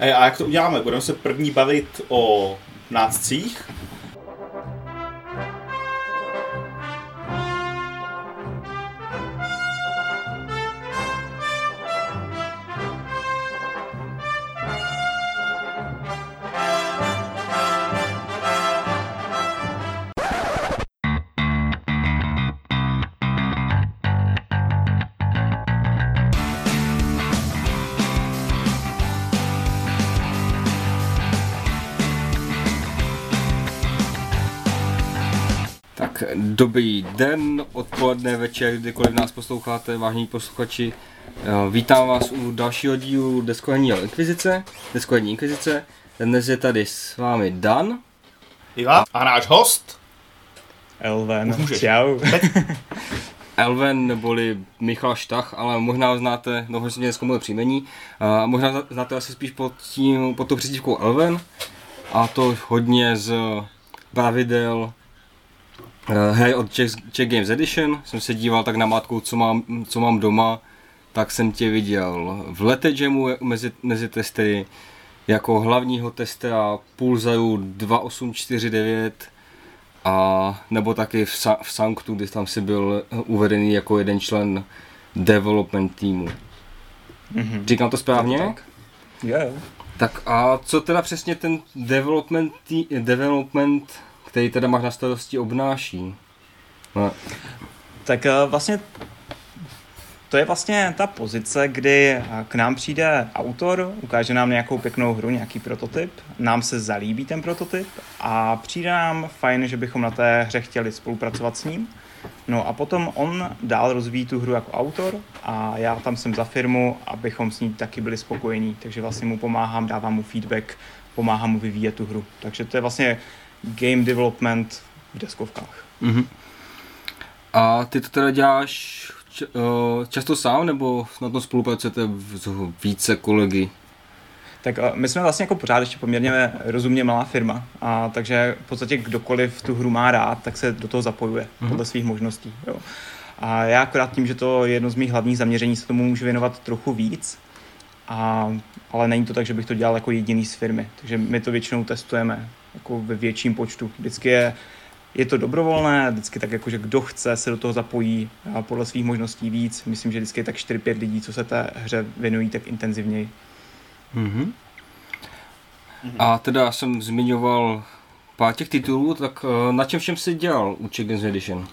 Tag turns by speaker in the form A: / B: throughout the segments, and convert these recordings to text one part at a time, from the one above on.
A: E, a jak to uděláme? Budeme se první bavit o nácích,
B: Dobrý den, odpoledne, večer, kdykoliv nás posloucháte, vážení posluchači. Eh, vítám vás u dalšího dílu Deskoherní inkvizice, Deskoherní inkvizice. Dnes je tady s vámi Dan.
A: Iva a náš host.
C: Elven, čau.
B: Elven neboli Michal Štach, ale možná ho znáte, no hodně dneska moje příjmení, a možná znáte asi spíš pod, tím, pod tou přezdívkou Elven, a to hodně z pravidel Uh, hej, od Czech, Czech Games Edition jsem se díval tak na matku, co mám, co mám doma, tak jsem tě viděl v Lete Jamu mezi, mezi testy jako hlavního testera Pulsaru 2849 a nebo taky v, Sa- v Sanctu, kdy tam si byl uvedený jako jeden člen development týmu. Mm-hmm. Říkám to správně?
C: Tak. Yeah.
B: Tak a co teda přesně ten development, tý, development který teda máš na starosti, obnáší?
C: No. Tak eh, vlastně to je vlastně ta pozice, kdy eh, k nám přijde autor, ukáže nám nějakou pěknou hru, nějaký prototyp, nám se zalíbí ten prototyp a přijde nám fajn, že bychom na té hře chtěli spolupracovat s ním. No a potom on dál rozvíjí tu hru jako autor a já tam jsem za firmu, abychom s ní taky byli spokojení. Takže vlastně mu pomáhám, dávám mu feedback, pomáhám mu vyvíjet tu hru. Takže to je vlastně game development v deskovkách. Mm-hmm.
B: A ty to teda děláš uh, často sám, nebo na tom spolupracujete s více kolegy?
C: Tak uh, my jsme vlastně jako pořád ještě poměrně rozumně malá firma, a takže v podstatě kdokoliv tu hru má rád, tak se do toho zapojuje mm-hmm. podle svých možností. Jo. A já akorát tím, že to je jedno z mých hlavních zaměření, se tomu můžu věnovat trochu víc, a, ale není to tak, že bych to dělal jako jediný z firmy. Takže my to většinou testujeme jako ve větším počtu. Vždycky je, je to dobrovolné, vždycky tak jako, že kdo chce se do toho zapojí a podle svých možností víc. Myslím, že vždycky je tak 4-5 lidí, co se té hře věnují tak intenzivněji.
B: Mm-hmm. A teda jsem zmiňoval pár těch titulů, tak eh, na čem všem jsi dělal u Check Edition?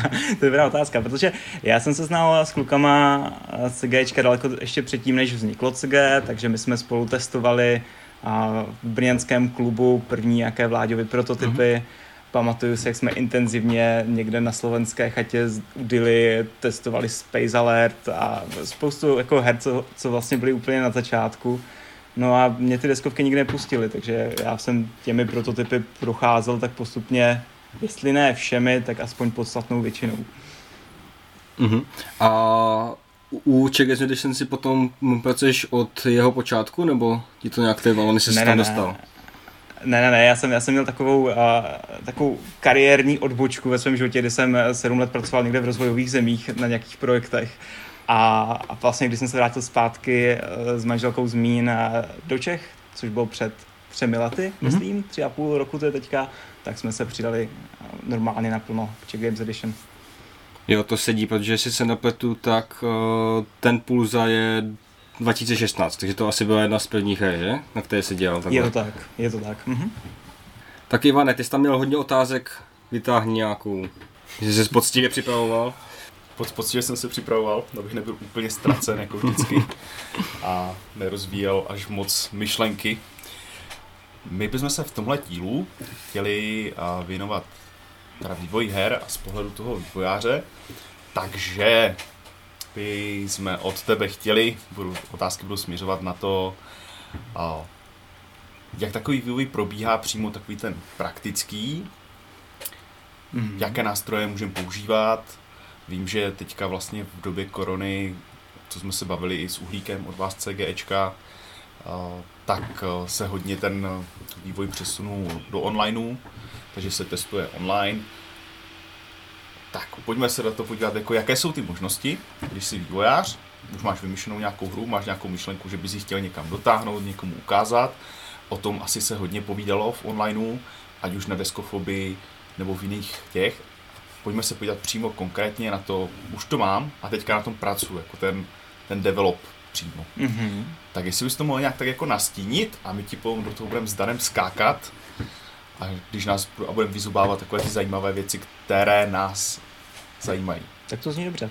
C: to je dobrá otázka, protože já jsem se znal s klukama z CGčka daleko ještě předtím, než vzniklo CG, takže my jsme spolu testovali a v brněnském klubu první nějaké vláďovy prototypy. Mm-hmm. Pamatuju si, jak jsme intenzivně někde na slovenské chatě z Dili testovali Space Alert a spoustu jako her, co, co vlastně byly úplně na začátku. No a mě ty deskovky nikdy nepustily, takže já jsem těmi prototypy procházel tak postupně, jestli ne všemi, tak aspoň podstatnou většinou.
B: Uh-huh. A u Czech Edition si potom pracuješ od jeho počátku, nebo ti to nějak ty balony se ne, tam ne, dostal?
C: Ne, ne, ne, já jsem, já jsem měl takovou, uh, takovou kariérní odbočku ve svém životě, kdy jsem sedm let pracoval někde v rozvojových zemích na nějakých projektech. A, a vlastně, když jsem se vrátil zpátky uh, s manželkou z Mín do Čech, což bylo před třemi lety, mm-hmm. myslím, tři a půl roku to je teďka, tak jsme se přidali normálně naplno k Czech Games Edition.
B: Jo, to sedí, protože jestli se nepletu, tak uh, ten Pulza je 2016, takže to asi byla jedna z prvních her, že? Na které se dělal.
C: Takhle. Je to tak, je to tak. Mhm.
B: Tak Ivane, ty jsi tam měl hodně otázek, vytáhni nějakou, že jsi poctivě připravoval.
A: Pod, poctivě jsem se připravoval, abych nebyl úplně ztracen jako vždycky a nerozvíjel až moc myšlenky. My bychom se v tomhle dílu chtěli věnovat teda vývoj her a z pohledu toho vývojáře. Takže by jsme od tebe chtěli, budu, otázky budou směřovat na to, a, jak takový vývoj probíhá přímo takový ten praktický, mm-hmm. jaké nástroje můžeme používat. Vím, že teďka vlastně v době korony, co jsme se bavili i s Uhlíkem od vás CGEčka, tak se hodně ten vývoj přesunul do onlineu, takže se testuje online. Tak, pojďme se na to podívat, jako jaké jsou ty možnosti, když jsi vývojář, už máš vymyšlenou nějakou hru, máš nějakou myšlenku, že bys ji chtěl někam dotáhnout, někomu ukázat. O tom asi se hodně povídalo v onlineu, ať už na deskofobii nebo v jiných těch. Pojďme se podívat přímo konkrétně na to, už to mám a teďka na tom pracuji, jako ten, ten develop přímo. Mm-hmm. Tak jestli bys to mohl nějak tak jako nastínit a my ti potom do toho budeme s Danem skákat a když nás a budeme vyzubávat takové ty zajímavé věci, které nás zajímají.
C: Tak to zní dobře.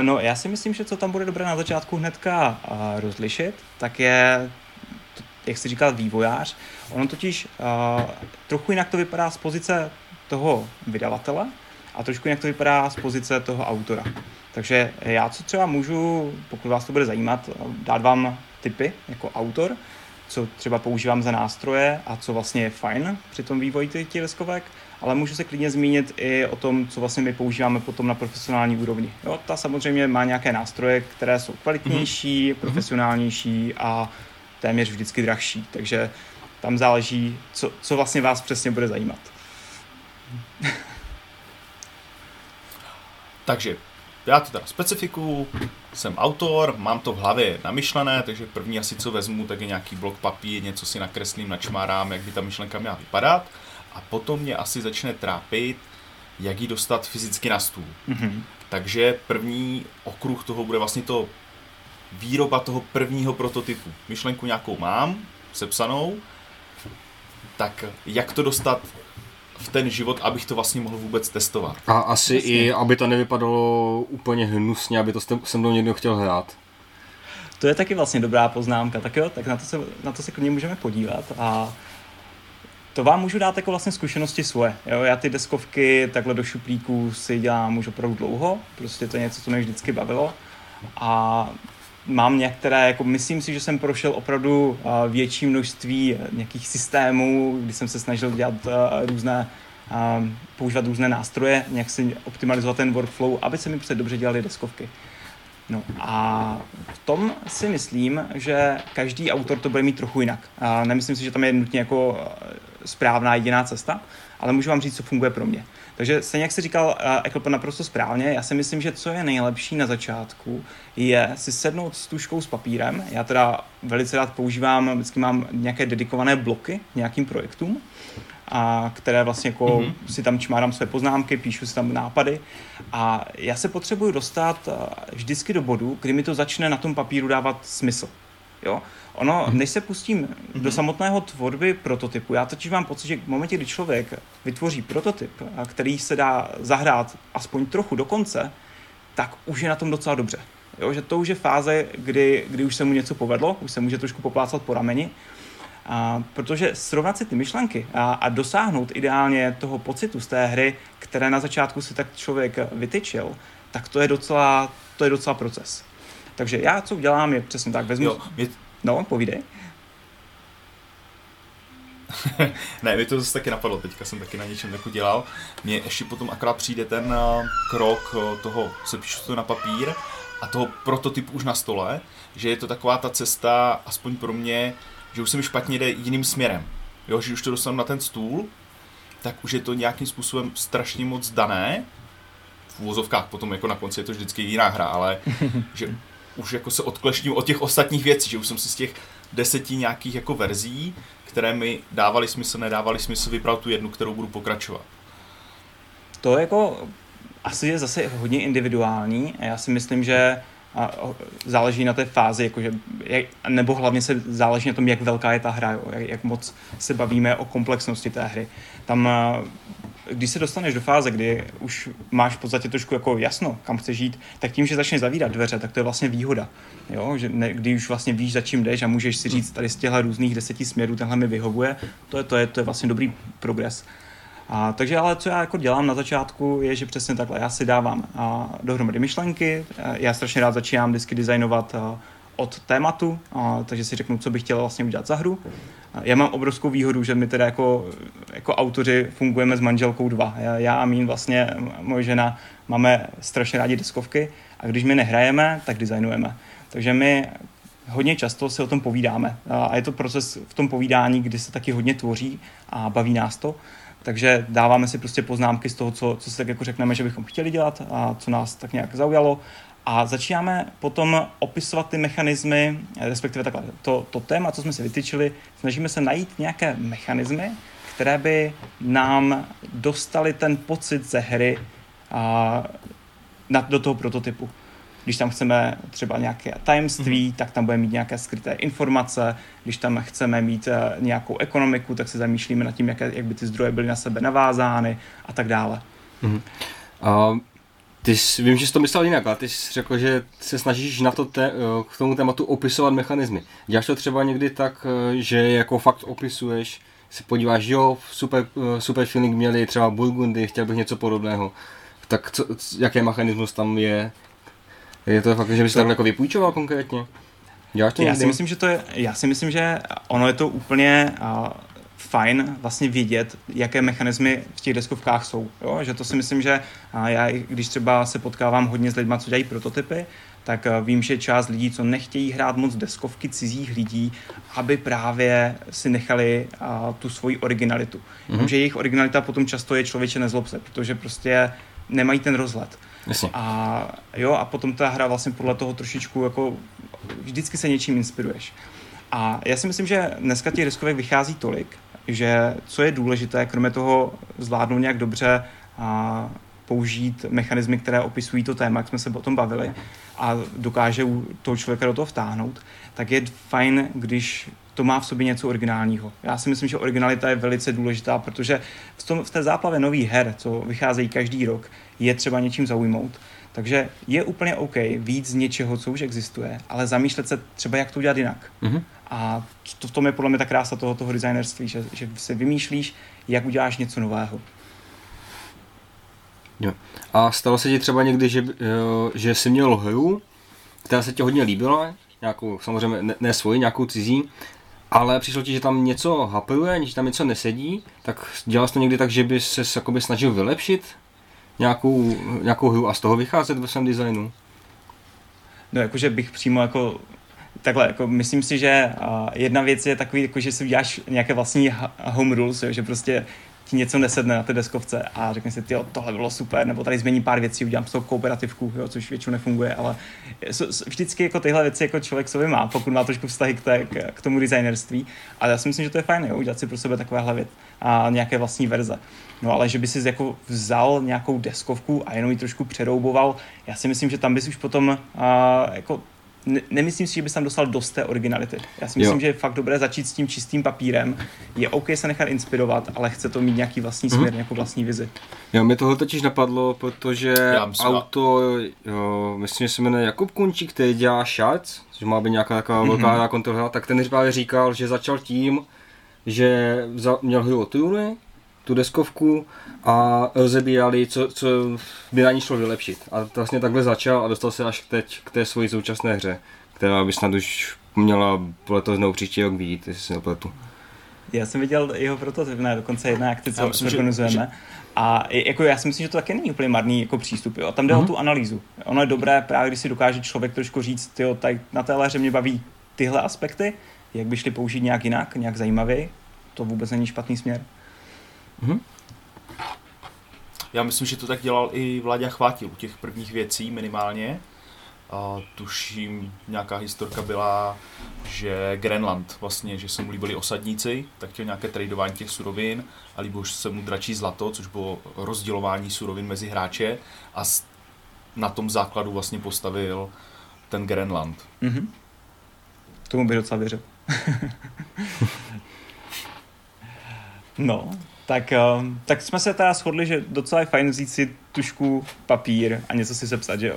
C: No, já si myslím, že co tam bude dobré na začátku hnedka rozlišit, tak je, jak jsi říkal, vývojář. Ono totiž uh, trochu jinak to vypadá z pozice toho vydavatele a trošku jinak to vypadá z pozice toho autora. Takže já co třeba můžu, pokud vás to bude zajímat, dát vám tipy jako autor, co třeba používám za nástroje a co vlastně je fajn při tom vývoji těch deskovek, ale můžu se klidně zmínit i o tom, co vlastně my používáme potom na profesionální úrovni. Jo, ta samozřejmě má nějaké nástroje, které jsou kvalitnější, mm-hmm. profesionálnější a téměř vždycky drahší, takže tam záleží, co, co vlastně vás přesně bude zajímat.
A: takže já to teda specifiku, jsem autor, mám to v hlavě namyšlené, takže první asi co vezmu, tak je nějaký blok papír, něco si nakreslím, načmárám, jak by ta myšlenka měla vypadat a potom mě asi začne trápit, jak ji dostat fyzicky na stůl. Mm-hmm. Takže první okruh toho bude vlastně to výroba toho prvního prototypu. Myšlenku nějakou mám, sepsanou, tak jak to dostat v ten život, abych to vlastně mohl vůbec testovat.
B: A asi vlastně. i, aby to nevypadalo úplně hnusně, aby to se mnou někdo chtěl hrát.
C: To je taky vlastně dobrá poznámka, tak jo, tak na to se, na to se klidně můžeme podívat a to vám můžu dát jako vlastně zkušenosti svoje. Jo? Já ty deskovky takhle do šuplíků si dělám už opravdu dlouho, prostě to je něco, co mě vždycky bavilo a mám některé, jako myslím si, že jsem prošel opravdu větší množství nějakých systémů, kdy jsem se snažil dělat různé, používat různé nástroje, nějak si optimalizovat ten workflow, aby se mi prostě dobře dělaly deskovky. No a v tom si myslím, že každý autor to bude mít trochu jinak. Nemyslím si, že tam je nutně jako správná jediná cesta, ale můžu vám říct, co funguje pro mě. Takže stejně jak jsi říkal Eklpa naprosto správně, já si myslím, že co je nejlepší na začátku, je si sednout s tuškou s papírem. Já teda velice rád používám, vždycky mám nějaké dedikované bloky nějakým projektům, a které vlastně jako mm-hmm. si tam čmárám své poznámky, píšu si tam nápady a já se potřebuju dostat vždycky do bodu, kdy mi to začne na tom papíru dávat smysl. Jo? Ono, než se pustím mm-hmm. do samotného tvorby prototypu, já totiž mám pocit, že v momentě, kdy člověk vytvoří prototyp, který se dá zahrát aspoň trochu do konce, tak už je na tom docela dobře. Jo, že to už je fáze, kdy, kdy už se mu něco povedlo, už se může trošku poplácat po rameni, a, protože srovnat si ty myšlenky a, a dosáhnout ideálně toho pocitu z té hry, které na začátku si tak člověk vytyčil, tak to je docela, to je docela proces. Takže já, co udělám, je přesně tak, vezmu... Jo, mě, No, povídej.
A: ne, mi to zase taky napadlo, teďka jsem taky na něčem jako dělal. Mně ještě potom akorát přijde ten uh, krok uh, toho, se píšu to na papír a toho prototypu už na stole, že je to taková ta cesta, aspoň pro mě, že už se mi špatně jde jiným směrem. Jo, že už to dostanu na ten stůl, tak už je to nějakým způsobem strašně moc dané. V úvozovkách potom jako na konci je to vždycky jiná hra, ale že už jako se odklešním od těch ostatních věcí, že už jsem si z těch deseti nějakých jako verzí, které mi dávaly smysl, nedávaly smysl, vybral tu jednu, kterou budu pokračovat.
C: To jako asi je zase hodně individuální. Já si myslím, že a záleží na té fázi, jakože, jak, nebo hlavně se záleží na tom, jak velká je ta hra, jo, jak, jak moc se bavíme o komplexnosti té hry. Tam když se dostaneš do fáze, kdy už máš v podstatě trošku jako jasno, kam chceš žít, tak tím, že začneš zavírat dveře, tak to je vlastně výhoda. Jo? Že ne, když už vlastně víš, za čím jdeš a můžeš si říct, tady z těchto různých deseti směrů tenhle mi vyhovuje, to je, to je, to je vlastně dobrý progres. A, takže ale co já jako dělám na začátku je, že přesně takhle, já si dávám a, dohromady myšlenky, a, já strašně rád začínám vždycky designovat a, od tématu, a, takže si řeknu, co bych chtěl vlastně udělat za hru. Já mám obrovskou výhodu, že my teda jako, jako autoři fungujeme s manželkou dva. Já, já a Mín vlastně, moje žena, máme strašně rádi deskovky a když my nehrajeme, tak designujeme. Takže my hodně často si o tom povídáme. A je to proces v tom povídání, kdy se taky hodně tvoří a baví nás to. Takže dáváme si prostě poznámky z toho, co, co si tak jako řekneme, že bychom chtěli dělat a co nás tak nějak zaujalo A začínáme potom opisovat ty mechanismy, respektive takhle, to, to téma, co jsme si vytyčili, snažíme se najít nějaké mechanismy, které by nám dostali ten pocit ze hry a, na, do toho prototypu. Když tam chceme třeba nějaké tajemství, mm-hmm. tak tam budeme mít nějaké skryté informace. Když tam chceme mít uh, nějakou ekonomiku, tak se zamýšlíme nad tím, jak, jak by ty zdroje byly na sebe navázány a tak dále. Mm-hmm.
B: Uh... Ty jsi, vím, že jsi to myslel jinak, ale ty jsi řekl, že se snažíš na to te, eh, k tomu tématu opisovat mechanismy. Děláš to třeba někdy tak, eh, že jako fakt opisuješ, se podíváš, jo, super, super feeling měli třeba Burgundy, chtěl bych něco podobného. Tak co, jaký mechanismus tam je? Je to fakt, že bys to takhle jako vypůjčoval konkrétně?
C: Děláš to já si myslím, že to je, já si myslím, že ono je to úplně uh, fajn vlastně vědět, jaké mechanismy v těch deskovkách jsou. Jo? Že to si myslím, že já, když třeba se potkávám hodně s lidmi, co dělají prototypy, tak uh, vím, že část lidí, co nechtějí hrát moc deskovky cizích lidí, aby právě si nechali uh, tu svoji originalitu. Mm-hmm. Že jejich originalita potom často je člověče nezlobce, protože prostě nemají ten rozhled.
B: Jasně.
C: A jo, a potom ta hra vlastně podle toho trošičku jako vždycky se něčím inspiruješ. A já si myslím, že dneska těch deskovek vychází tolik, že co je důležité, kromě toho zvládnout nějak dobře a použít mechanismy, které opisují to téma, jak jsme se o tom bavili, a dokáže toho člověka do toho vtáhnout, tak je fajn, když to má v sobě něco originálního. Já si myslím, že originalita je velice důležitá, protože v, tom, v té záplavě nových her, co vycházejí každý rok, je třeba něčím zaujmout. Takže je úplně OK víc z něčeho, co už existuje, ale zamýšlet se třeba, jak to udělat jinak. Mm-hmm. A to v tom je podle mě ta krása toho, toho designerství, že, že se vymýšlíš, jak uděláš něco nového.
B: Jo. A stalo se ti třeba někdy, že, že jsi měl hru, která se ti hodně líbila, nějakou, samozřejmě ne, ne svoji, nějakou cizí, ale přišlo ti, že tam něco hapuje, že tam něco nesedí, tak dělal jsi to někdy tak, že bys se jakoby snažil vylepšit nějakou, nějakou hru a z toho vycházet ve svém designu?
C: No jakože bych přímo jako takhle, jako myslím si, že jedna věc je takový, jako, že si uděláš nějaké vlastní home rules, jo, že prostě ti něco nesedne na té deskovce a řekne si, ty tohle bylo super, nebo tady změní pár věcí, udělám z toho kooperativku, jo, což většinou nefunguje, ale vždycky jako tyhle věci jako člověk sobě má, pokud má trošku vztahy k, té, k tomu designerství, ale já si myslím, že to je fajn, jo, udělat si pro sebe takovéhle věc a nějaké vlastní verze. No ale že by si jako vzal nějakou deskovku a jenom ji trošku přerouboval, já si myslím, že tam bys už potom uh, jako ne, nemyslím si, že bys tam dostal dost té originality. Já si myslím, jo. že je fakt dobré začít s tím čistým papírem. Je OK se nechat inspirovat, ale chce to mít nějaký vlastní směr, mm-hmm. nějakou vlastní vizi.
B: Jo, mě tohle totiž napadlo, protože myslím, auto, jo, myslím, že se jmenuje Jakub Kunčík, který dělá Shards, že má být nějaká taková mm-hmm. velká kontrola, tak ten právě říkal, že začal tím, že měl hru o Tuny, tu deskovku a rozebírali, co, co by na ní šlo vylepšit. A vlastně takhle začal a dostal se až teď k té svoji současné hře, která by snad už měla letos nebo příští rok vidět, jestli se nepletu.
C: Já jsem viděl jeho prototyp na dokonce jedné akci, co myslím, organizujeme. Že, A jako já si myslím, že to taky není úplně marný jako přístup. Jo. Tam jde mm-hmm. o mhm. tu analýzu. Ono je dobré právě, když si dokáže člověk trošku říct, jo, tak na téhle hře mě baví tyhle aspekty, jak by šli použít nějak jinak, nějak zajímavý, to vůbec není špatný směr. Mm-hmm.
A: Já myslím, že to tak dělal i Vláďa Chvátil u těch prvních věcí minimálně. A tuším, nějaká historka byla, že Grenland vlastně, že se mu líbili osadníci, tak chtěl nějaké tradování těch surovin a líbilo se mu dračí zlato, což bylo rozdělování surovin mezi hráče a na tom základu vlastně postavil ten Grenland. Mm-hmm.
C: Tomu bych docela věřil. no, tak, ehm, tak jsme se teda shodli, že docela je fajn vzít si tušku, papír a něco si sepsat, že jo?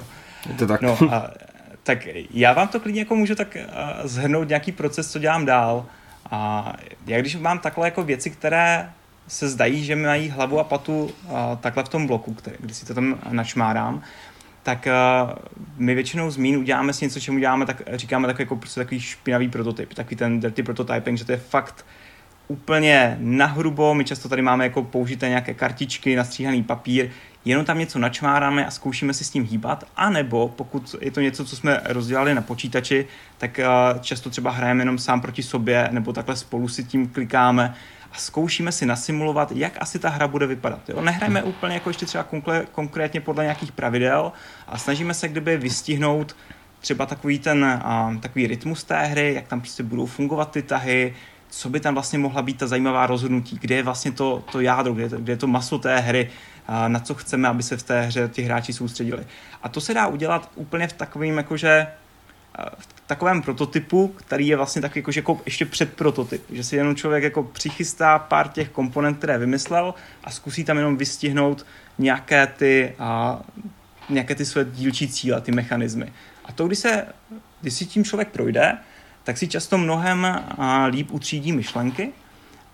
B: Je to tak.
C: No, a, tak já vám to klidně jako můžu tak zhrnout nějaký proces, co dělám dál. A já když mám takhle jako věci, které se zdají, že mají hlavu a patu a takhle v tom bloku, který, když si to tam načmárám, tak uh, my většinou z mín uděláme si něco, čemu děláme, tak říkáme takový, jako prostě takový špinavý prototyp, takový ten dirty prototyping, že to je fakt úplně nahrubo, my často tady máme jako použité nějaké kartičky, nastříhaný papír, jenom tam něco načmáráme a zkoušíme si s tím hýbat, anebo pokud je to něco, co jsme rozdělali na počítači, tak často třeba hrajeme jenom sám proti sobě, nebo takhle spolu si tím klikáme a zkoušíme si nasimulovat, jak asi ta hra bude vypadat. Jo? Nehrajeme úplně jako ještě třeba konkrétně podle nějakých pravidel a snažíme se kdyby vystihnout třeba takový ten a, takový rytmus té hry, jak tam prostě budou fungovat ty tahy, co by tam vlastně mohla být ta zajímavá rozhodnutí, kde je vlastně to, to jádro, kde je to, kde je to maso té hry, na co chceme, aby se v té hře ti hráči soustředili. A to se dá udělat úplně v takovým jakože v takovém prototypu, který je vlastně takový jakože jako ještě před prototyp, že si jenom člověk jako přichystá pár těch komponent, které vymyslel a zkusí tam jenom vystihnout nějaké ty, a, nějaké ty své dílčí cíle, ty mechanismy. A to, když se, když si tím člověk projde, tak si často mnohem líp utřídí myšlenky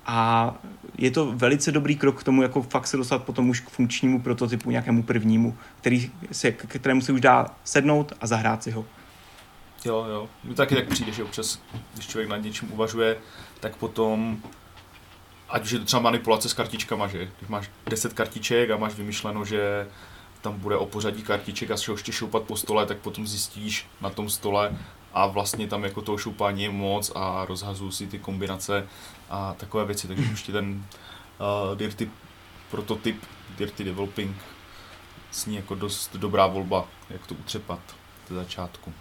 C: a je to velice dobrý krok k tomu, jako fakt se dostat potom už k funkčnímu prototypu, nějakému prvnímu, který se, k kterému se už dá sednout a zahrát si ho.
A: Jo, jo. Mně taky tak přijde, že občas, když člověk nad něčím uvažuje, tak potom, ať už je to třeba manipulace s kartičkama, že když máš 10 kartiček a máš vymyšleno, že tam bude o pořadí kartiček a šoupat po stole, tak potom zjistíš na tom stole a vlastně tam jako toho šoupání je moc a rozhazují si ty kombinace a takové věci, takže už ten uh, Dirty prototyp, Dirty Developing sní jako dost dobrá volba, jak to utřepat ze začátku.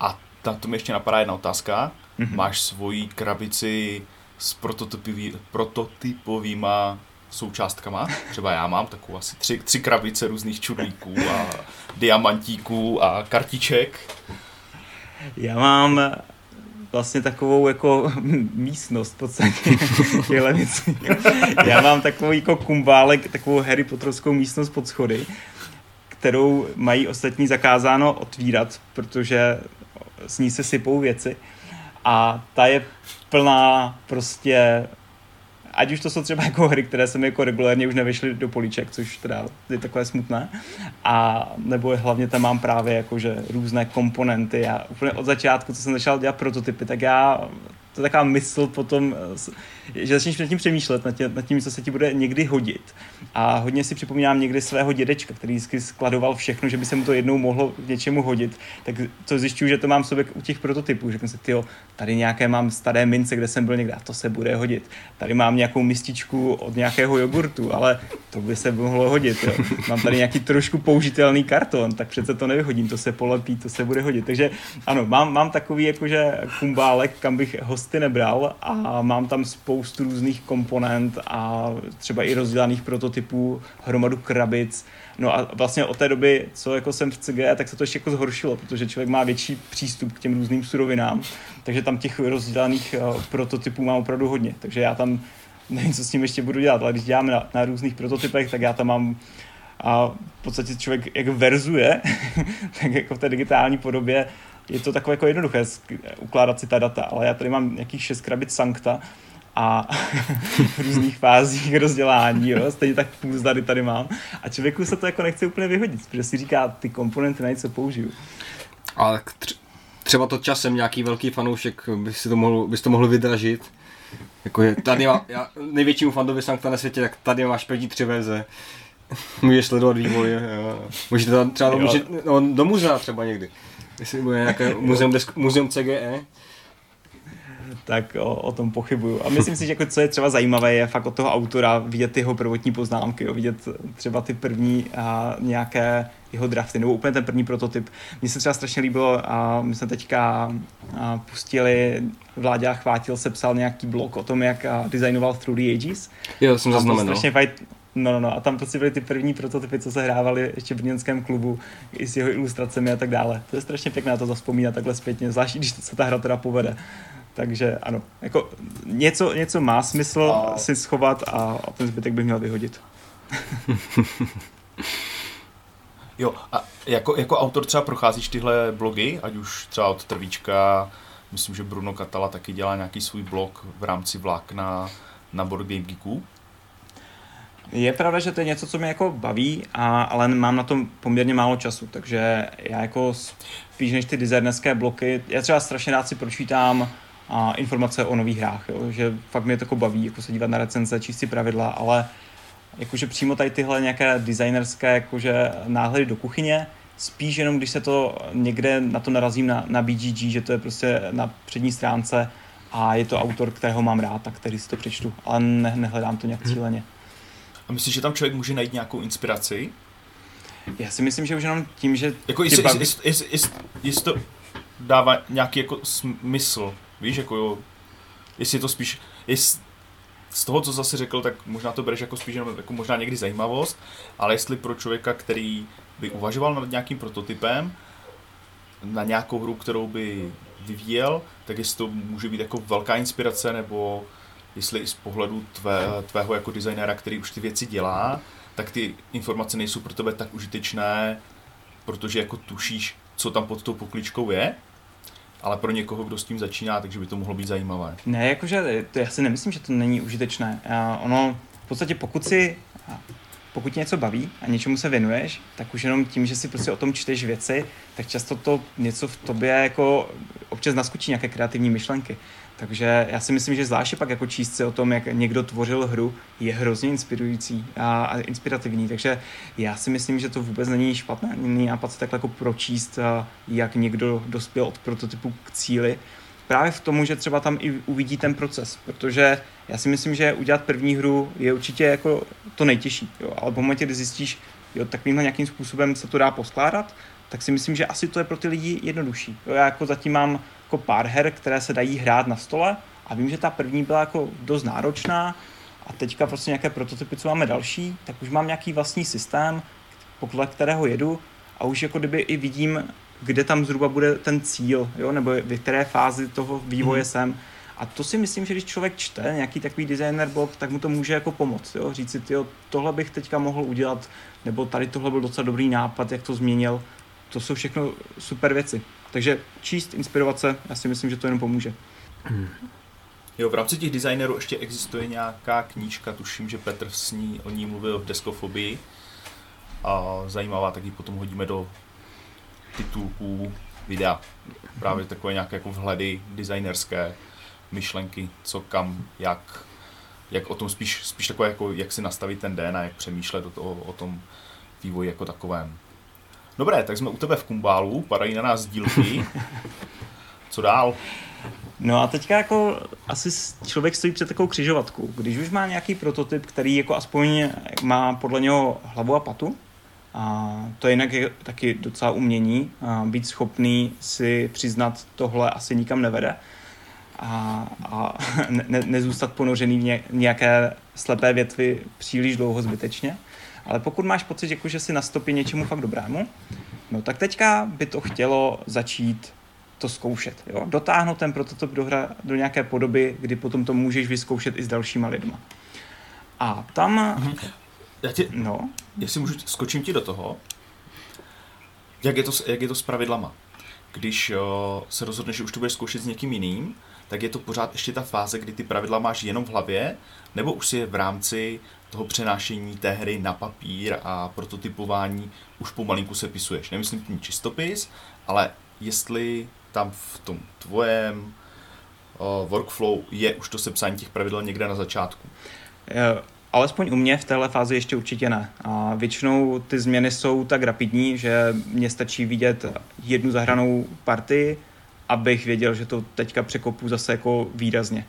A: A tam to mi ještě napadá jedna otázka. Mm-hmm. Máš svoji krabici s prototypový, prototypovýma součástkama. Třeba já mám takovou asi tři, tři krabice různých čudlíků a diamantíků a kartiček.
C: Já mám vlastně takovou jako místnost v podstatě. Já mám takový jako kumbálek, takovou Harry Potterovskou místnost pod schody, kterou mají ostatní zakázáno otvírat, protože s ní se sypou věci. A ta je plná prostě ať už to jsou třeba jako hry, které se mi jako regulárně už nevyšly do políček, což teda je takové smutné, a nebo hlavně tam mám právě jakože různé komponenty. Já úplně od začátku, co jsem začal dělat prototypy, tak já to taková mysl potom, že začneš nad tím přemýšlet, nad tím, nad tím, co se ti bude někdy hodit. A hodně si připomínám někdy svého dědečka, který vždycky skladoval všechno, že by se mu to jednou mohlo něčemu hodit. Tak to zjišťuju, že to mám sobě u těch prototypů. Řeknu si, tyjo, tady nějaké mám staré mince, kde jsem byl někde, a to se bude hodit. Tady mám nějakou mističku od nějakého jogurtu, ale to by se mohlo hodit. Jo. Mám tady nějaký trošku použitelný karton, tak přece to nevyhodím, to se polepí, to se bude hodit. Takže ano, mám, mám takový jakože kumbálek, kam bych hosty nebral a mám tam spoustu různých komponent a třeba i rozdělaných prototypů, hromadu krabic. No a vlastně od té doby, co jako jsem v CG, tak se to ještě jako zhoršilo, protože člověk má větší přístup k těm různým surovinám, takže tam těch rozdělaných uh, prototypů mám opravdu hodně. Takže já tam nevím, co s tím ještě budu dělat, ale když děláme na, na různých prototypech, tak já tam mám a v podstatě člověk jak verzuje, tak jako v té digitální podobě je to takové jako jednoduché ukládat si ta data, ale já tady mám nějakých šest krabic Sankta a v různých fázích rozdělání, jo, stejně tak půl zdady tady mám a člověku se to jako nechce úplně vyhodit, protože si říká, ty komponenty na něco použiju.
B: Ale třeba to časem nějaký velký fanoušek by si to mohl, bys to mohl vydražit, jako je, tady má, já, největšímu fandovi Sankta na světě, tak tady máš první tři verze. Můžeš sledovat vývoj, jo. Můžete tam třeba do, může, no, do muzea třeba někdy. Jestli bude nějaké muzeum, muzeum CGE,
C: tak o, o tom pochybuju. A myslím si, že jako co je třeba zajímavé, je fakt od toho autora vidět jeho prvotní poznámky, jo, vidět třeba ty první a, nějaké jeho drafty, nebo úplně ten první prototyp. Mně se třeba strašně líbilo, a my jsme teďka a, pustili, Vláďa Chvátil se psal nějaký blog o tom, jak a, designoval Through the Ages.
B: Jo, jsem zaznamenal.
C: Strašně fajn, No, no, no, a tam prostě byly ty první prototypy, co se hrávali ještě v brněnském klubu, i s jeho ilustracemi a tak dále. To je strašně pěkné to zaspomínat takhle zpětně, zvlášť když se ta hra teda povede. Takže ano, jako něco, něco má smysl a... si schovat a, a ten zbytek bych měl vyhodit.
A: jo, a jako, jako autor třeba procházíš tyhle blogy, ať už třeba od Trvíčka, myslím, že Bruno Katala taky dělá nějaký svůj blog v rámci vlak na, na Board Game Geeku.
C: Je pravda, že to je něco, co mě jako baví, a, ale mám na tom poměrně málo času, takže já jako spíš než ty designerské bloky, já třeba strašně rád si pročítám a informace o nových hrách, jo? že fakt mě to jako baví, jako se dívat na recenze, číst si pravidla, ale jakože přímo tady tyhle nějaké designerské jakože náhledy do kuchyně, spíš jenom když se to někde na to narazím na, na BGG, že to je prostě na přední stránce a je to autor, kterého mám rád a který si to přečtu, ale ne, nehledám to nějak cíleně.
A: A myslíš, že tam člověk může najít nějakou inspiraci?
C: Já si myslím, že už jenom tím, že...
A: Jako jestli, jestli, jestli, jestli, jestli, jestli to dává nějaký jako smysl, víš, jako jo, jestli je to spíš, jestli, z toho, co zase řekl, tak možná to bereš jako spíš jako možná někdy zajímavost, ale jestli pro člověka, který by uvažoval nad nějakým prototypem, na nějakou hru, kterou by vyvíjel, tak jestli to může být jako velká inspirace, nebo jestli i z pohledu tvé, tvého jako designéra, který už ty věci dělá, tak ty informace nejsou pro tebe tak užitečné, protože jako tušíš, co tam pod tou pokličkou je, ale pro někoho, kdo s tím začíná, takže by to mohlo být zajímavé.
C: Ne, jakože to já si nemyslím, že to není užitečné. A ono, v podstatě pokud si pokud něco baví a něčemu se věnuješ, tak už jenom tím, že si prostě o tom čteš věci, tak často to něco v tobě jako občas naskočí nějaké kreativní myšlenky. Takže já si myslím, že zvláště pak jako číst se o tom, jak někdo tvořil hru, je hrozně inspirující a, a inspirativní. Takže já si myslím, že to vůbec není špatné, nápad se takhle jako pročíst, jak někdo dospěl od prototypu k cíli. Právě v tomu, že třeba tam i uvidí ten proces, protože já si myslím, že udělat první hru je určitě jako to nejtěžší, jo? ale v momentě, kdy zjistíš, jo, takovýmhle nějakým způsobem se to dá poskládat, tak si myslím, že asi to je pro ty lidi jednodušší. Jo? Já jako zatím mám jako pár her, které se dají hrát na stole a vím, že ta první byla jako dost náročná a teďka prostě nějaké prototypy, co máme další, tak už mám nějaký vlastní systém, podle kterého jedu a už jako kdyby i vidím, kde tam zhruba bude ten cíl, jo? nebo v které fázi toho vývoje mm. jsem. A to si myslím, že když člověk čte nějaký takový designer blog, tak mu to může jako pomoct. Jo? Říct si, tyjo, tohle bych teďka mohl udělat, nebo tady tohle byl docela dobrý nápad, jak to změnil. To jsou všechno super věci. Takže číst, inspirovat se, já si myslím, že to jenom pomůže.
A: Jo, v rámci těch designerů ještě existuje nějaká knížka, tuším, že Petr s ní o ní mluvil v Deskofobii. A zajímavá, tak ji potom hodíme do titulků videa. Právě takové nějaké jako vhledy designerské myšlenky, co kam, jak, jak o tom spíš, spíš takové jako, jak si nastavit ten den a jak přemýšlet o, to, o tom vývoji jako takovém. Dobré, tak jsme u tebe v kumbálu, padají na nás dílky. Co dál?
C: No a teďka jako asi člověk stojí před takovou křižovatkou. Když už má nějaký prototyp, který jako aspoň má podle něho hlavu a patu, a to je jinak je taky docela umění, a být schopný si přiznat, tohle asi nikam nevede a, a ne, nezůstat ponořený v nějaké slepé větvi příliš dlouho zbytečně. Ale pokud máš pocit, jako, že si na stopě něčemu fakt dobrému, no tak teďka by to chtělo začít to zkoušet. Jo? Dotáhnout ten prototyp do, hra, do nějaké podoby, kdy potom to můžeš vyzkoušet i s dalšíma lidma. A tam... Mhm.
A: Já ti, no? Jestli můžu, skočím ti do toho. Jak je to, jak je to s pravidlama? Když o, se rozhodneš, že už to budeš zkoušet s někým jiným, tak je to pořád ještě ta fáze, kdy ty pravidla máš jenom v hlavě, nebo už si je v rámci toho přenášení té hry na papír a prototypování už pomalinku se pisuješ. Nemyslím tím čistopis, ale jestli tam v tom tvojem uh, workflow je už to sepsání těch pravidel někde na začátku.
C: Uh, alespoň u mě v téhle fázi ještě určitě ne. A většinou ty změny jsou tak rapidní, že mě stačí vidět jednu zahranou partii, abych věděl, že to teďka překopu zase jako výrazně.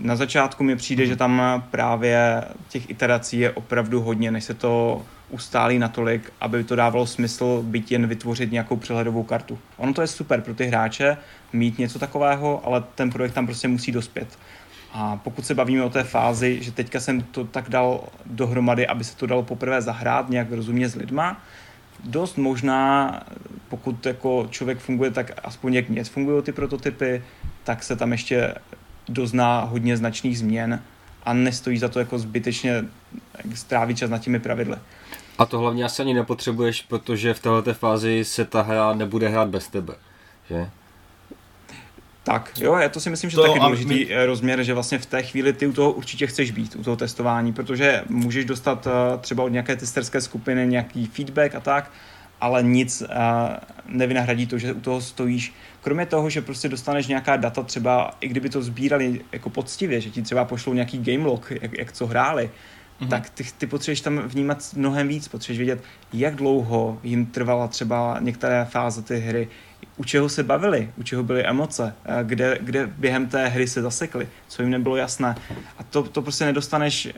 C: Na začátku mi přijde, že tam právě těch iterací je opravdu hodně, než se to ustálí natolik, aby to dávalo smysl byť jen vytvořit nějakou přehledovou kartu. Ono to je super pro ty hráče mít něco takového, ale ten projekt tam prostě musí dospět. A pokud se bavíme o té fázi, že teďka jsem to tak dal dohromady, aby se to dalo poprvé zahrát nějak rozumně s lidma, dost možná, pokud jako člověk funguje tak aspoň jak mě fungují ty prototypy, tak se tam ještě dozná hodně značných změn a nestojí za to jako zbytečně strávit čas nad těmi pravidly.
B: A to hlavně asi ani nepotřebuješ, protože v této fázi se ta hra nebude hrát bez tebe, že?
C: Tak, jo, já to si myslím, že to, je taky důležitý my... Eh, rozměr, že vlastně v té chvíli ty u toho určitě chceš být, u toho testování, protože můžeš dostat uh, třeba od nějaké testerské skupiny nějaký feedback a tak, ale nic uh, nevynahradí to, že u toho stojíš. Kromě toho, že prostě dostaneš nějaká data, třeba i kdyby to sbírali jako poctivě, že ti třeba pošlou nějaký game log, jak, jak co hráli, mm-hmm. tak ty, ty potřebuješ tam vnímat mnohem víc, potřebuješ vědět, jak dlouho jim trvala třeba některé fáze té hry, u čeho se bavili, u čeho byly emoce, kde, kde během té hry se zasekli, co jim nebylo jasné. A to, to prostě nedostaneš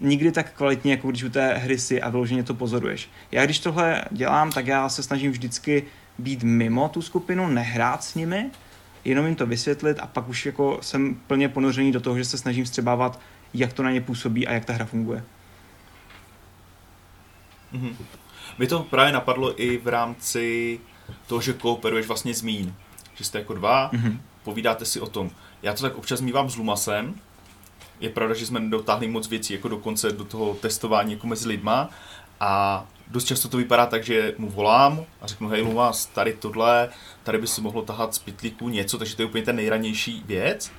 C: nikdy tak kvalitně, jako když u té hry si a vyloženě to pozoruješ. Já když tohle dělám, tak já se snažím vždycky být mimo tu skupinu, nehrát s nimi, jenom jim to vysvětlit a pak už jako jsem plně ponořený do toho, že se snažím střebávat, jak to na ně působí a jak ta hra funguje.
A: Mm-hmm. Mě to právě napadlo i v rámci toho, že kooperuješ vlastně s mín. Že jste jako dva, mm-hmm. povídáte si o tom. Já to tak občas mývám s Lumasem. Je pravda, že jsme nedotáhli moc věcí jako dokonce do toho testování jako mezi lidma. A dost často to vypadá tak, že mu volám a řeknu, hej Lumas, tady tohle, tady by si mohlo tahat z pitlíku něco, takže to je úplně ten nejranější věc.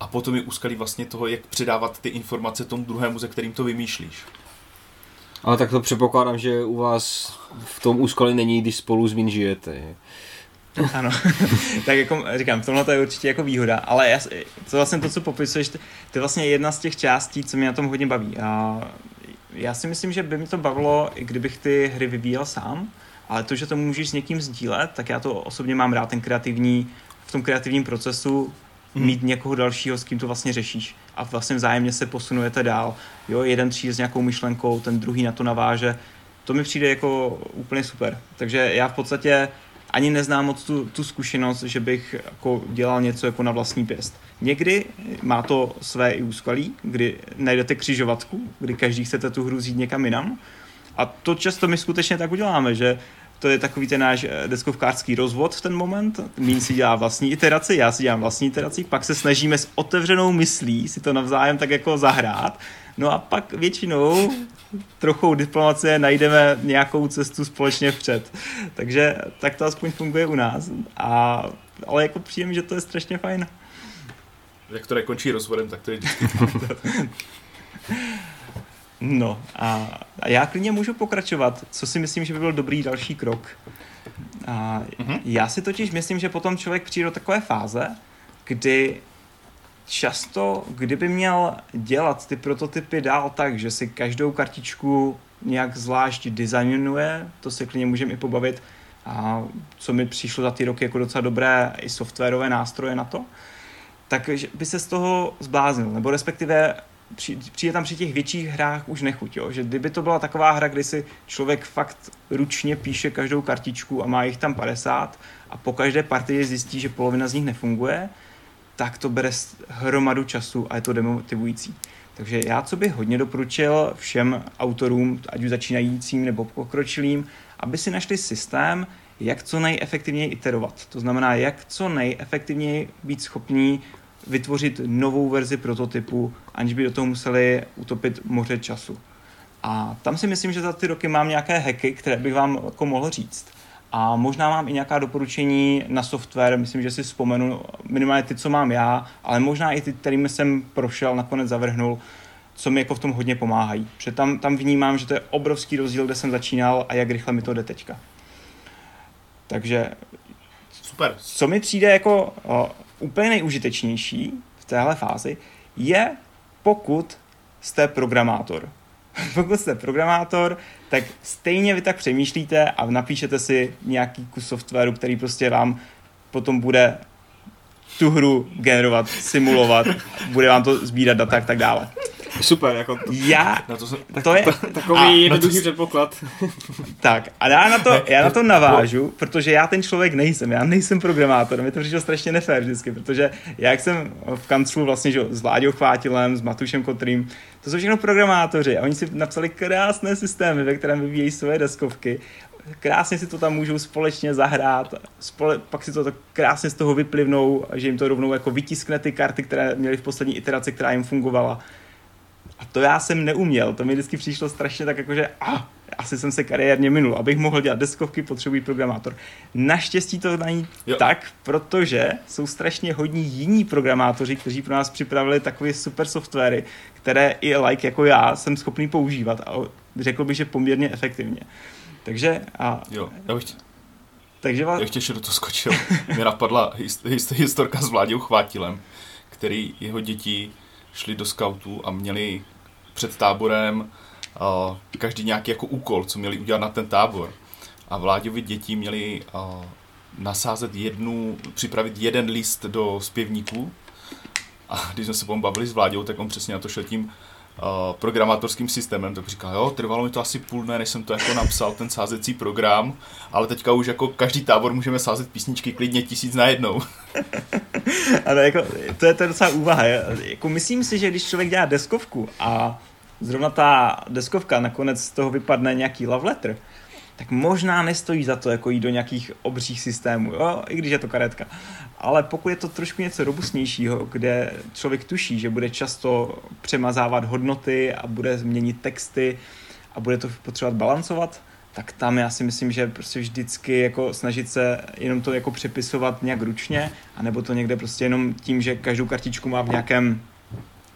A: A potom je úskalí vlastně toho, jak předávat ty informace tomu druhému, ze kterým to vymýšlíš.
B: Ale tak to předpokládám, že u vás v tom úskalí není, když spolu z žijete.
C: Ano, tak jako říkám, v tomhle to je určitě jako výhoda, ale já, to vlastně to, co popisuješ, to je vlastně jedna z těch částí, co mě na tom hodně baví. A já si myslím, že by mi to bavilo, i kdybych ty hry vyvíjel sám, ale to, že to můžeš s někým sdílet, tak já to osobně mám rád, ten kreativní, v tom kreativním procesu hmm. mít někoho dalšího, s kým to vlastně řešíš a vlastně vzájemně se posunujete dál. Jo, jeden přijde s nějakou myšlenkou, ten druhý na to naváže. To mi přijde jako úplně super. Takže já v podstatě ani neznám moc tu, tu zkušenost, že bych jako dělal něco jako na vlastní pěst. Někdy má to své i úskalí, kdy najdete křižovatku, kdy každý chcete tu hru zjít někam jinam. A to často my skutečně tak uděláme, že to je takový ten náš eh, deskovkářský rozvod v ten moment. Mín si dělá vlastní iteraci, já si dělám vlastní iteraci, pak se snažíme s otevřenou myslí si to navzájem tak jako zahrát. No a pak většinou trochou diplomacie najdeme nějakou cestu společně vpřed. Takže tak to aspoň funguje u nás. A, ale jako přijím, že to je strašně fajn.
A: Jak to nekončí rozvodem, tak to je vždycky
C: No a, a já klidně můžu pokračovat, co si myslím, že by byl dobrý další krok. A mm-hmm. Já si totiž myslím, že potom člověk přijde do takové fáze, kdy často, kdyby měl dělat ty prototypy dál tak, že si každou kartičku nějak zvlášť designuje, to se klidně můžeme i pobavit, a co mi přišlo za ty roky jako docela dobré i softwarové nástroje na to, tak by se z toho zbláznil, nebo respektive přijde tam při těch větších hrách už nechuť, jo? že kdyby to byla taková hra, kdy si člověk fakt ručně píše každou kartičku a má jich tam 50 a po každé partii zjistí, že polovina z nich nefunguje, tak to bere hromadu času a je to demotivující. Takže já, co bych hodně doporučil všem autorům, ať už začínajícím nebo pokročilým, aby si našli systém, jak co nejefektivněji iterovat. To znamená, jak co nejefektivněji být schopní vytvořit novou verzi prototypu, aniž by do toho museli utopit moře času. A tam si myslím, že za ty roky mám nějaké hacky, které bych vám jako mohl říct. A možná mám i nějaká doporučení na software, myslím, že si vzpomenu minimálně ty, co mám já, ale možná i ty, kterými jsem prošel, nakonec zavrhnul, co mi jako v tom hodně pomáhají. Protože tam, tam vnímám, že to je obrovský rozdíl, kde jsem začínal a jak rychle mi to jde teďka. Takže
A: Super.
C: Co mi přijde jako o, úplně nejužitečnější v téhle fázi, je pokud jste programátor. pokud jste programátor, tak stejně vy tak přemýšlíte a napíšete si nějaký kus softwaru, který prostě vám potom bude tu hru generovat, simulovat, bude vám to sbírat data a tak dále.
B: Super, jako
C: to, já,
B: na to, tak, to je takový jednoduchý předpoklad.
C: Tak a já na, to, já na to navážu, protože já ten člověk nejsem, já nejsem programátor, mi to přišlo strašně nefér vždycky, protože já jak jsem v kanclu vlastně že, s Láďou Chvátilem, s Matušem Kotrým, to jsou všechno programátoři a oni si napsali krásné systémy, ve kterém vyvíjejí své deskovky krásně si to tam můžou společně zahrát, spole, pak si to tak krásně z toho vyplivnou, že jim to rovnou jako vytiskne ty karty, které měly v poslední iteraci, která jim fungovala. A to já jsem neuměl, to mi vždycky přišlo strašně tak jako, že ah, asi jsem se kariérně minul. Abych mohl dělat deskovky, potřebuji programátor. Naštěstí to není jo. tak, protože jsou strašně hodní jiní programátoři, kteří pro nás připravili takové super softwary, které i like jako já jsem schopný používat a řekl bych, že poměrně efektivně. Takže a...
A: Jo, já bych, takže vás... Já ještě do toho skočil. Mě napadla hist, hist, historka s Vláďou Chvátilem, který jeho děti šli do scoutů a měli před táborem každý nějaký jako úkol, co měli udělat na ten tábor. A Vláďovi děti měli nasázet jednu, připravit jeden list do zpěvníků. A když jsme se potom bavili s Vláďou, tak on přesně na to šel tím uh, programátorským systémem, tak říkal, jo, trvalo mi to asi půl dne, než jsem to jako napsal, ten sázecí program, ale teďka už jako každý tábor můžeme sázet písničky klidně tisíc na jednou.
C: ale jako, to je to docela úvaha. Jako myslím si, že když člověk dělá deskovku a zrovna ta deskovka nakonec z toho vypadne nějaký love letter, tak možná nestojí za to jako jít do nějakých obřích systémů, jo? i když je to karetka. Ale pokud je to trošku něco robustnějšího, kde člověk tuší, že bude často přemazávat hodnoty a bude změnit texty a bude to potřebovat balancovat, tak tam já si myslím, že prostě vždycky jako snažit se jenom to jako přepisovat nějak ručně, anebo to někde prostě jenom tím, že každou kartičku má v nějakém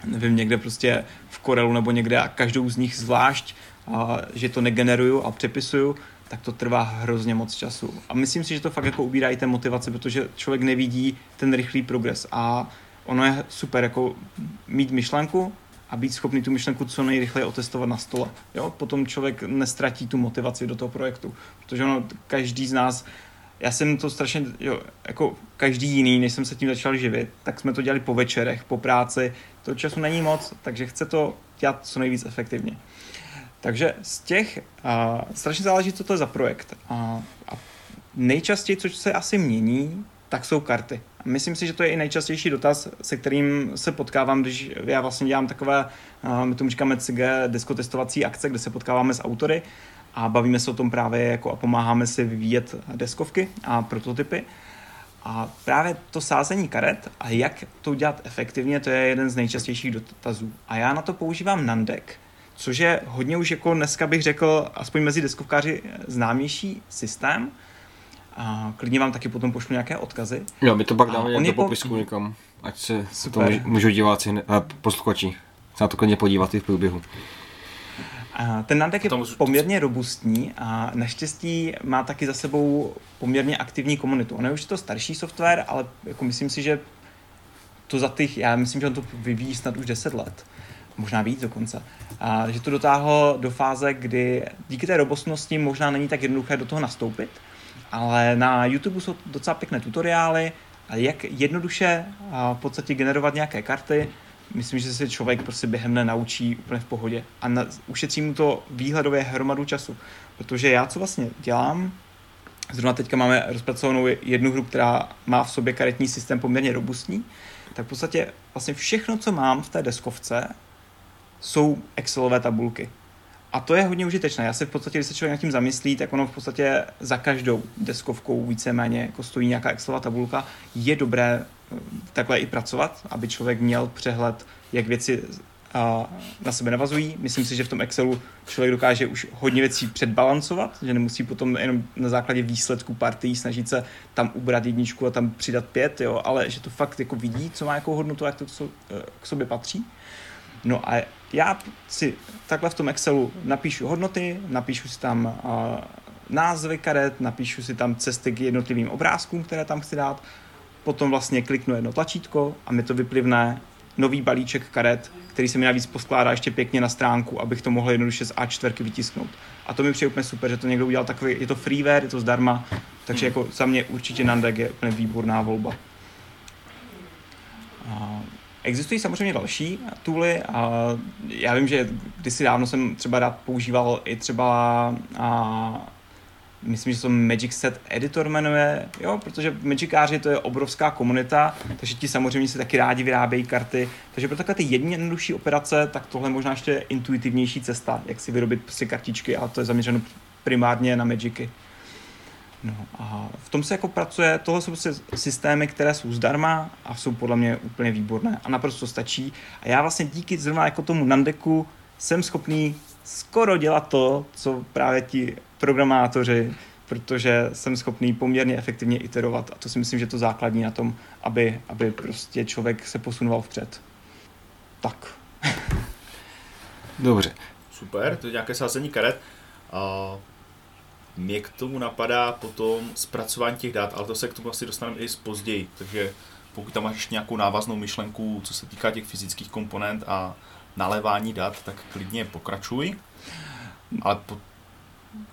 C: nevím, někde prostě v Corelu nebo někde a každou z nich zvlášť, a že to negeneruju a přepisuju, tak to trvá hrozně moc času. A myslím si, že to fakt jako ubírá i té motivace, protože člověk nevidí ten rychlý progres. A ono je super jako mít myšlenku a být schopný tu myšlenku co nejrychleji otestovat na stole. Jo? Potom člověk nestratí tu motivaci do toho projektu. Protože ono, každý z nás já jsem to strašně, jo, jako každý jiný, než jsem se tím začal živit, tak jsme to dělali po večerech, po práci, to času není moc, takže chce to dělat co nejvíc efektivně. Takže z těch, uh, strašně záleží, co to je za projekt. Uh, a nejčastěji, co se asi mění, tak jsou karty. A myslím si, že to je i nejčastější dotaz, se kterým se potkávám, když já vlastně dělám takové, my tomu říkáme CG, deskotestovací akce, kde se potkáváme s autory a bavíme se o tom právě jako a pomáháme si vyvíjet deskovky a prototypy. A právě to sázení karet a jak to udělat efektivně, to je jeden z nejčastějších dotazů. A já na to používám Nandek, což je hodně už jako dneska bych řekl, aspoň mezi deskovkáři známější systém. A klidně vám taky potom pošlu nějaké odkazy.
B: Jo, my to pak dáme do jako... popisku někam, ať se Super. to můžou diváci, posluchači se na to klidně podívat i v průběhu.
C: A ten nádech je poměrně robustní a naštěstí má taky za sebou poměrně aktivní komunitu. Ono je už to starší software, ale jako myslím si, že to za těch, já myslím, že on to vyvíjí snad už 10 let, možná víc dokonce. A že to dotáhlo do fáze, kdy díky té robustnosti možná není tak jednoduché do toho nastoupit, ale na YouTube jsou docela pěkné tutoriály, jak jednoduše a v podstatě generovat nějaké karty, myslím, že se člověk prostě během dne naučí úplně v pohodě a na, ušetří mu to výhledově hromadu času. Protože já co vlastně dělám, zrovna teďka máme rozpracovanou jednu hru, která má v sobě karetní systém poměrně robustní, tak v podstatě vlastně všechno, co mám v té deskovce, jsou Excelové tabulky. A to je hodně užitečné. Já se v podstatě, když se člověk nad tím zamyslí, tak ono v podstatě za každou deskovkou víceméně jako stojí nějaká Excelová tabulka. Je dobré eh, takhle i pracovat, aby člověk měl přehled, jak věci a na sebe navazují. Myslím si, že v tom Excelu člověk dokáže už hodně věcí předbalancovat, že nemusí potom jenom na základě výsledku partií snažit se tam ubrat jedničku a tam přidat pět, jo, ale že to fakt jako vidí, co má jakou hodnotu a jak to eh, k sobě patří. No a já si takhle v tom Excelu napíšu hodnoty, napíšu si tam uh, názvy karet, napíšu si tam cesty k jednotlivým obrázkům, které tam chci dát, potom vlastně kliknu jedno tlačítko a mi to vyplivne nový balíček karet, který se mi navíc poskládá ještě pěkně na stránku, abych to mohl jednoduše z A4 vytisknout. A to mi přijde úplně super, že to někdo udělal takový, je to freeware, je to zdarma, takže jako za mě určitě Nandek je úplně výborná volba. Existují samozřejmě další tooly a já vím, že kdysi dávno jsem třeba rád používal i třeba a, myslím, že to Magic Set Editor jmenuje, jo, protože Magikáři to je obrovská komunita, takže ti samozřejmě si taky rádi vyrábějí karty, takže pro takové ty jednodušší operace, tak tohle je možná ještě intuitivnější cesta, jak si vyrobit si kartičky a to je zaměřeno primárně na Magicy. No a v tom se jako pracuje, tohle jsou prostě systémy, které jsou zdarma a jsou podle mě úplně výborné a naprosto stačí. A já vlastně díky zrovna jako tomu Nandeku jsem schopný skoro dělat to, co právě ti programátoři, protože jsem schopný poměrně efektivně iterovat a to si myslím, že je to základní na tom, aby, aby prostě člověk se posunoval vpřed. Tak.
B: Dobře.
A: Super, to je nějaké sázení karet. Uh mě k tomu napadá potom zpracování těch dat, ale to se k tomu asi dostaneme i později, takže pokud tam máš ještě nějakou návaznou myšlenku, co se týká těch fyzických komponent a nalévání dat, tak klidně pokračuj. Ale po...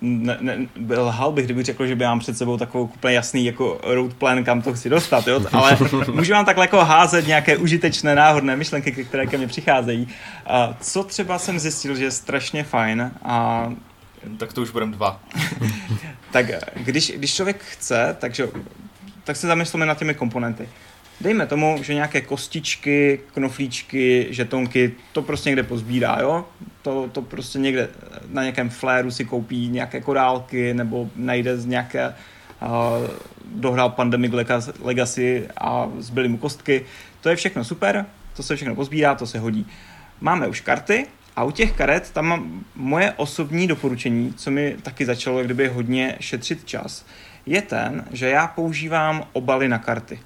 C: ne, ne, lhal bych, kdybych řekl, že by mám před sebou takovou úplně jasný jako road plan, kam to chci dostat, jo? ale můžu vám takhle jako házet nějaké užitečné náhodné myšlenky, které ke mně přicházejí. Co třeba jsem zjistil, že je strašně fajn a
A: tak to už budeme dva.
C: tak když, když člověk chce, takže, tak se zamyslíme nad těmi komponenty. Dejme tomu, že nějaké kostičky, knoflíčky, žetonky, to prostě někde pozbírá, jo? To, to prostě někde na nějakém fléru si koupí nějaké korálky nebo najde z nějaké uh, dohrál Pandemic Legacy a zbyly mu kostky. To je všechno super, to se všechno pozbírá, to se hodí. Máme už karty a u těch karet tam mám moje osobní doporučení, co mi taky začalo kdyby hodně šetřit čas, je ten, že já používám obaly na karty.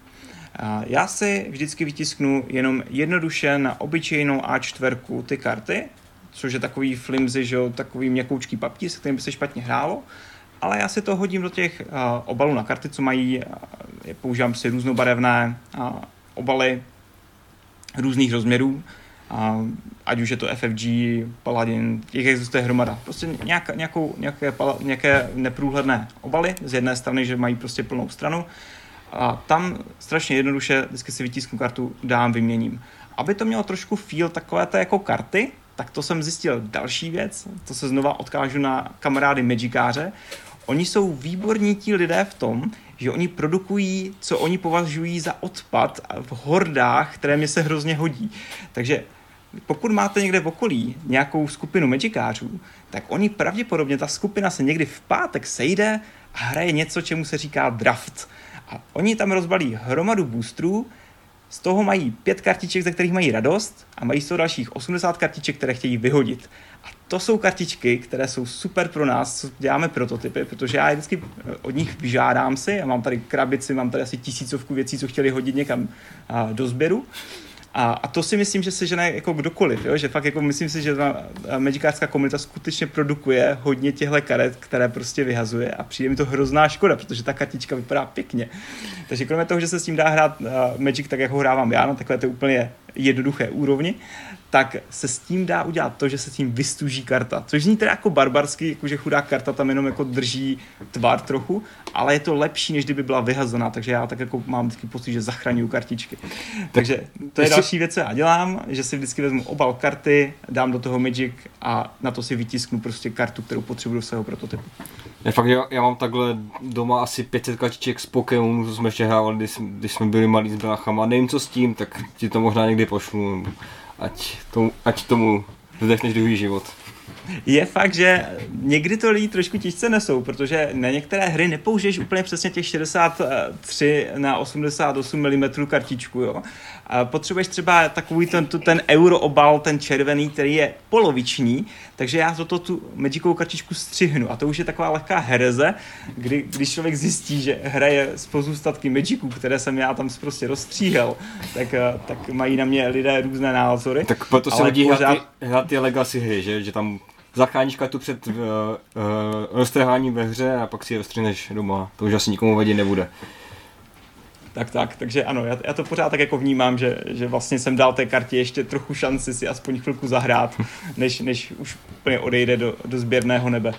C: Já si vždycky vytisknu jenom jednoduše na obyčejnou A4 ty karty, což je takový flimsy, že jo, takový měkoučký papír, se kterým by se špatně hrálo, ale já si to hodím do těch obalů na karty, co mají, používám si různobarevné obaly různých rozměrů, uh, ať už je to FFG, Paladin, těch existuje hromada. Prostě nějak, nějakou, nějaké, nějaké neprůhledné obaly z jedné strany, že mají prostě plnou stranu a tam strašně jednoduše vždycky si vytisknu kartu, dám, vyměním. Aby to mělo trošku feel takové té jako karty, tak to jsem zjistil další věc, to se znova odkážu na kamarády Magikáře. Oni jsou výborní ti lidé v tom, že oni produkují, co oni považují za odpad v hordách, které mě se hrozně hodí. Takže pokud máte někde v okolí nějakou skupinu Magikářů, tak oni pravděpodobně, ta skupina se někdy v pátek sejde a hraje něco, čemu se říká draft. A oni tam rozbalí hromadu boostrů, z toho mají pět kartiček, ze kterých mají radost a mají z toho dalších 80 kartiček, které chtějí vyhodit. A to jsou kartičky, které jsou super pro nás, co děláme prototypy, protože já vždycky eh, od nich vyžádám si, já mám tady krabici, mám tady asi tisícovku věcí, co chtěli hodit někam do sběru a, a to si myslím, že se žene jako kdokoliv, jo? že fakt jako myslím si, že ta magikářská komunita skutečně produkuje hodně těchto karet, které prostě vyhazuje a přijde mi to hrozná škoda, protože ta kartička vypadá pěkně. Takže kromě toho, že se s tím dá hrát uh, Magic tak, jak ho hrávám já, na takové to úplně jednoduché úrovni, tak se s tím dá udělat to, že se s tím vystuží karta. Což zní teda jako barbarsky, jakože chudá karta tam jenom jako drží tvar trochu, ale je to lepší, než kdyby byla vyhazená, takže já tak jako mám vždycky pocit, že zachraňuju kartičky. Takže to je další věc, co já dělám, že si vždycky vezmu obal karty, dám do toho Magic a na to si vytisknu prostě kartu, kterou potřebuji do svého prototypu.
B: Já fakt, já, já mám takhle doma asi 500 kartiček z Pokémonu, co jsme ještě hrávali, když, když jsme byli malí s bráchama. Nevím, co s tím, tak ti to možná někdy pošlu, ať, tomu, ať tomu vdechneš druhý život
C: je fakt, že někdy to lidi trošku těžce nesou, protože na některé hry nepoužiješ úplně přesně těch 63 na 88 mm kartičku, jo. Potřebuješ třeba takový ten, ten euro obal, ten červený, který je poloviční, takže já toto tu Magicovou kartičku střihnu. A to už je taková lehká hereze, kdy, když člověk zjistí, že hraje z pozůstatky Magiců, které jsem já tam prostě rozstříhal, tak, tak mají na mě lidé různé názory.
B: Tak proto se lidi pořád... hrát ty legacy hry, že, že tam zachráníš kartu před uh, uh, roztrháním ve hře a pak si je rozstřihneš doma. To už asi nikomu vadit nebude.
C: Tak, tak, takže ano, já, já to pořád tak jako vnímám, že, že vlastně jsem dal té kartě ještě trochu šanci si aspoň chvilku zahrát, než, než už úplně odejde do, do sběrného nebe.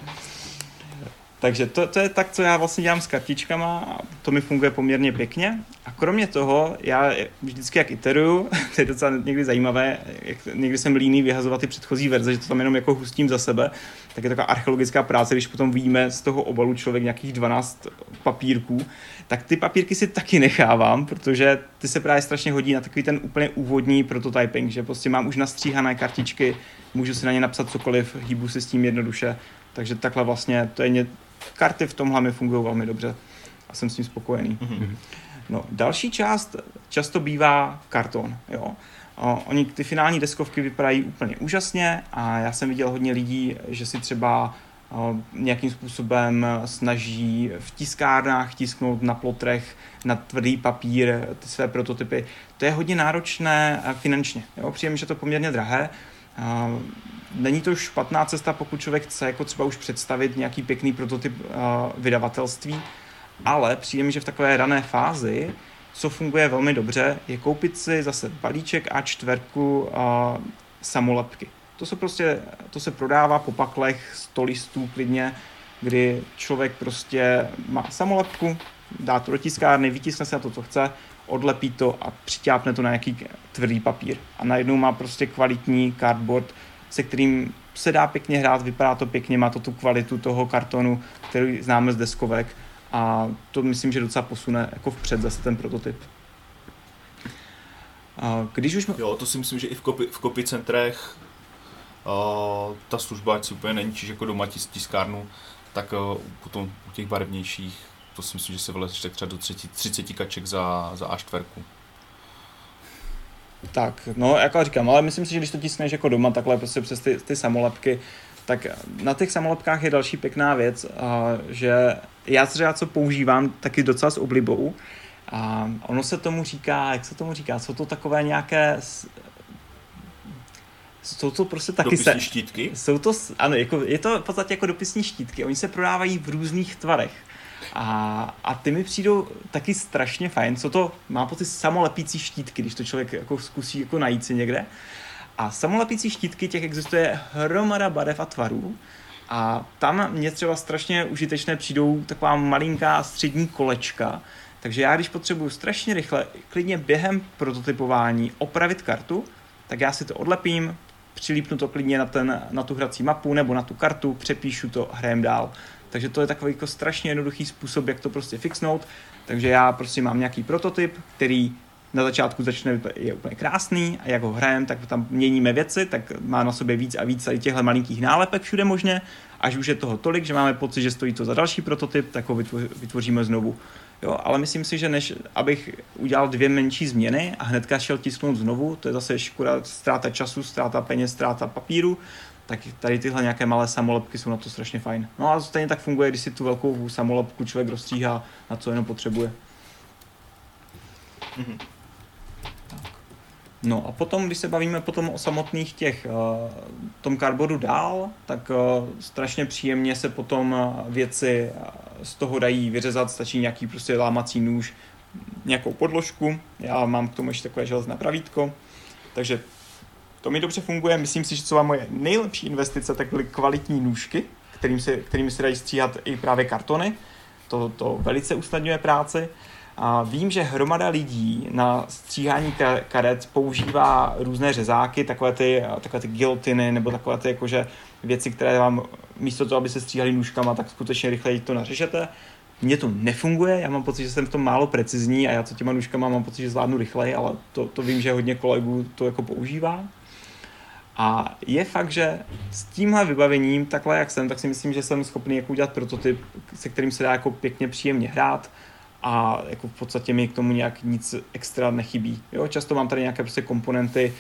C: Takže to, to je tak, co já vlastně dělám s kartičkama a to mi funguje poměrně pěkně. A kromě toho, já vždycky jak iteruju, to je docela někdy zajímavé, jak někdy jsem líný vyhazovat ty předchozí verze, že to tam jenom jako hustím za sebe, tak je taková archeologická práce, když potom víme z toho obalu člověk nějakých 12 papírků, tak ty papírky si taky nechávám, protože ty se právě strašně hodí na takový ten úplně úvodní prototyping, že prostě mám už nastříhané kartičky, můžu si na ně napsat cokoliv, hýbu si s tím jednoduše, takže takhle vlastně to je karty v tomhle mi fungují velmi dobře a jsem s tím spokojený. Mm-hmm. No, další část často bývá karton. Jo. O, oni ty finální deskovky vypadají úplně úžasně a já jsem viděl hodně lidí, že si třeba o, nějakým způsobem snaží v tiskárnách tisknout na plotrech na tvrdý papír ty své prototypy. To je hodně náročné finančně. Jo. Přijím, že to poměrně drahé. Není to špatná cesta, pokud člověk chce jako třeba už představit nějaký pěkný prototyp uh, vydavatelství, ale přijde že v takové rané fázi, co funguje velmi dobře, je koupit si zase balíček a čtverku uh, samolepky. To se prostě, to se prodává po paklech, 100 listů klidně, kdy člověk prostě má samolepku, dá to do tiskárny, vytiskne se na to, co chce, odlepí to a přitápne to na nějaký tvrdý papír. A najednou má prostě kvalitní cardboard, se kterým se dá pěkně hrát, vypadá to pěkně, má to tu kvalitu toho kartonu, který známe z deskovek a to myslím, že docela posune jako vpřed zase ten prototyp.
A: Když už... Jo, to si myslím, že i v, kopi, v kopi centrech uh, ta služba, ať si úplně neníčíš jako doma tis, tiskárnu, tak uh, potom u těch barevnějších, to si myslím, že se vyleze třeba do 30, 30 kaček za, za A4.
C: Tak, no, jako říkám, ale myslím si, že když to tiskneš jako doma, takhle prostě přes ty, ty samolepky, tak na těch samolepkách je další pěkná věc, a, že já třeba co používám taky docela s oblibou, a ono se tomu říká, jak se tomu říká, jsou to takové nějaké jsou to prostě taky
A: dopisní se, štítky?
C: Jsou to, ano, jako, je to v podstatě jako dopisní štítky. Oni se prodávají v různých tvarech. A, a ty mi přijdou taky strašně fajn. Co to, má pocit samolepící štítky, když to člověk jako zkusí jako najít si někde. A samolepící štítky těch existuje hromada barev a tvarů. A tam mě třeba strašně užitečné přijdou taková malinká střední kolečka, takže já, když potřebuju strašně rychle, klidně během prototypování opravit kartu, tak já si to odlepím, přilípnu to klidně na, ten, na tu hrací mapu nebo na tu kartu, přepíšu to hrajem dál. Takže to je takový jako strašně jednoduchý způsob, jak to prostě fixnout. Takže já prostě mám nějaký prototyp, který na začátku začne, je úplně krásný a jak ho hrajem, tak tam měníme věci, tak má na sobě víc a víc tady těchto malinkých nálepek všude možně, až už je toho tolik, že máme pocit, že stojí to za další prototyp, tak ho vytvoříme znovu. Jo, ale myslím si, že než abych udělal dvě menší změny a hnedka šel tisknout znovu, to je zase škoda, ztráta času, ztráta peněz, ztráta papíru, tak tady tyhle nějaké malé samolepky jsou na to strašně fajn. No a stejně tak funguje, když si tu velkou samolepku člověk rozstříhá, na co jenom potřebuje. Mm-hmm. No a potom, když se bavíme potom o samotných těch, uh, tom cardboardu dál, tak uh, strašně příjemně se potom uh, věci z toho dají vyřezat, stačí nějaký prostě lámací nůž, nějakou podložku, já mám k tomu ještě takové železné pravítko, takže to mi dobře funguje, myslím si, že co moje nejlepší investice, tak byly kvalitní nůžky, kterým se, kterými se dají stříhat i právě kartony, to, to velice usnadňuje práci. A vím, že hromada lidí na stříhání karet používá různé řezáky, takové ty, takové ty gilotiny, nebo takové ty jakože věci, které vám místo toho, aby se stříhali nůžkama, tak skutečně rychleji to nařežete. Mně to nefunguje, já mám pocit, že jsem v tom málo precizní a já co těma nůžkama mám pocit, že zvládnu rychleji, ale to, to vím, že hodně kolegů to jako používá. A je fakt, že s tímhle vybavením, takhle jak jsem, tak si myslím, že jsem schopný jako udělat prototyp, se kterým se dá jako pěkně příjemně hrát a jako v podstatě mi k tomu nějak nic extra nechybí. Jo, často mám tady nějaké prostě komponenty,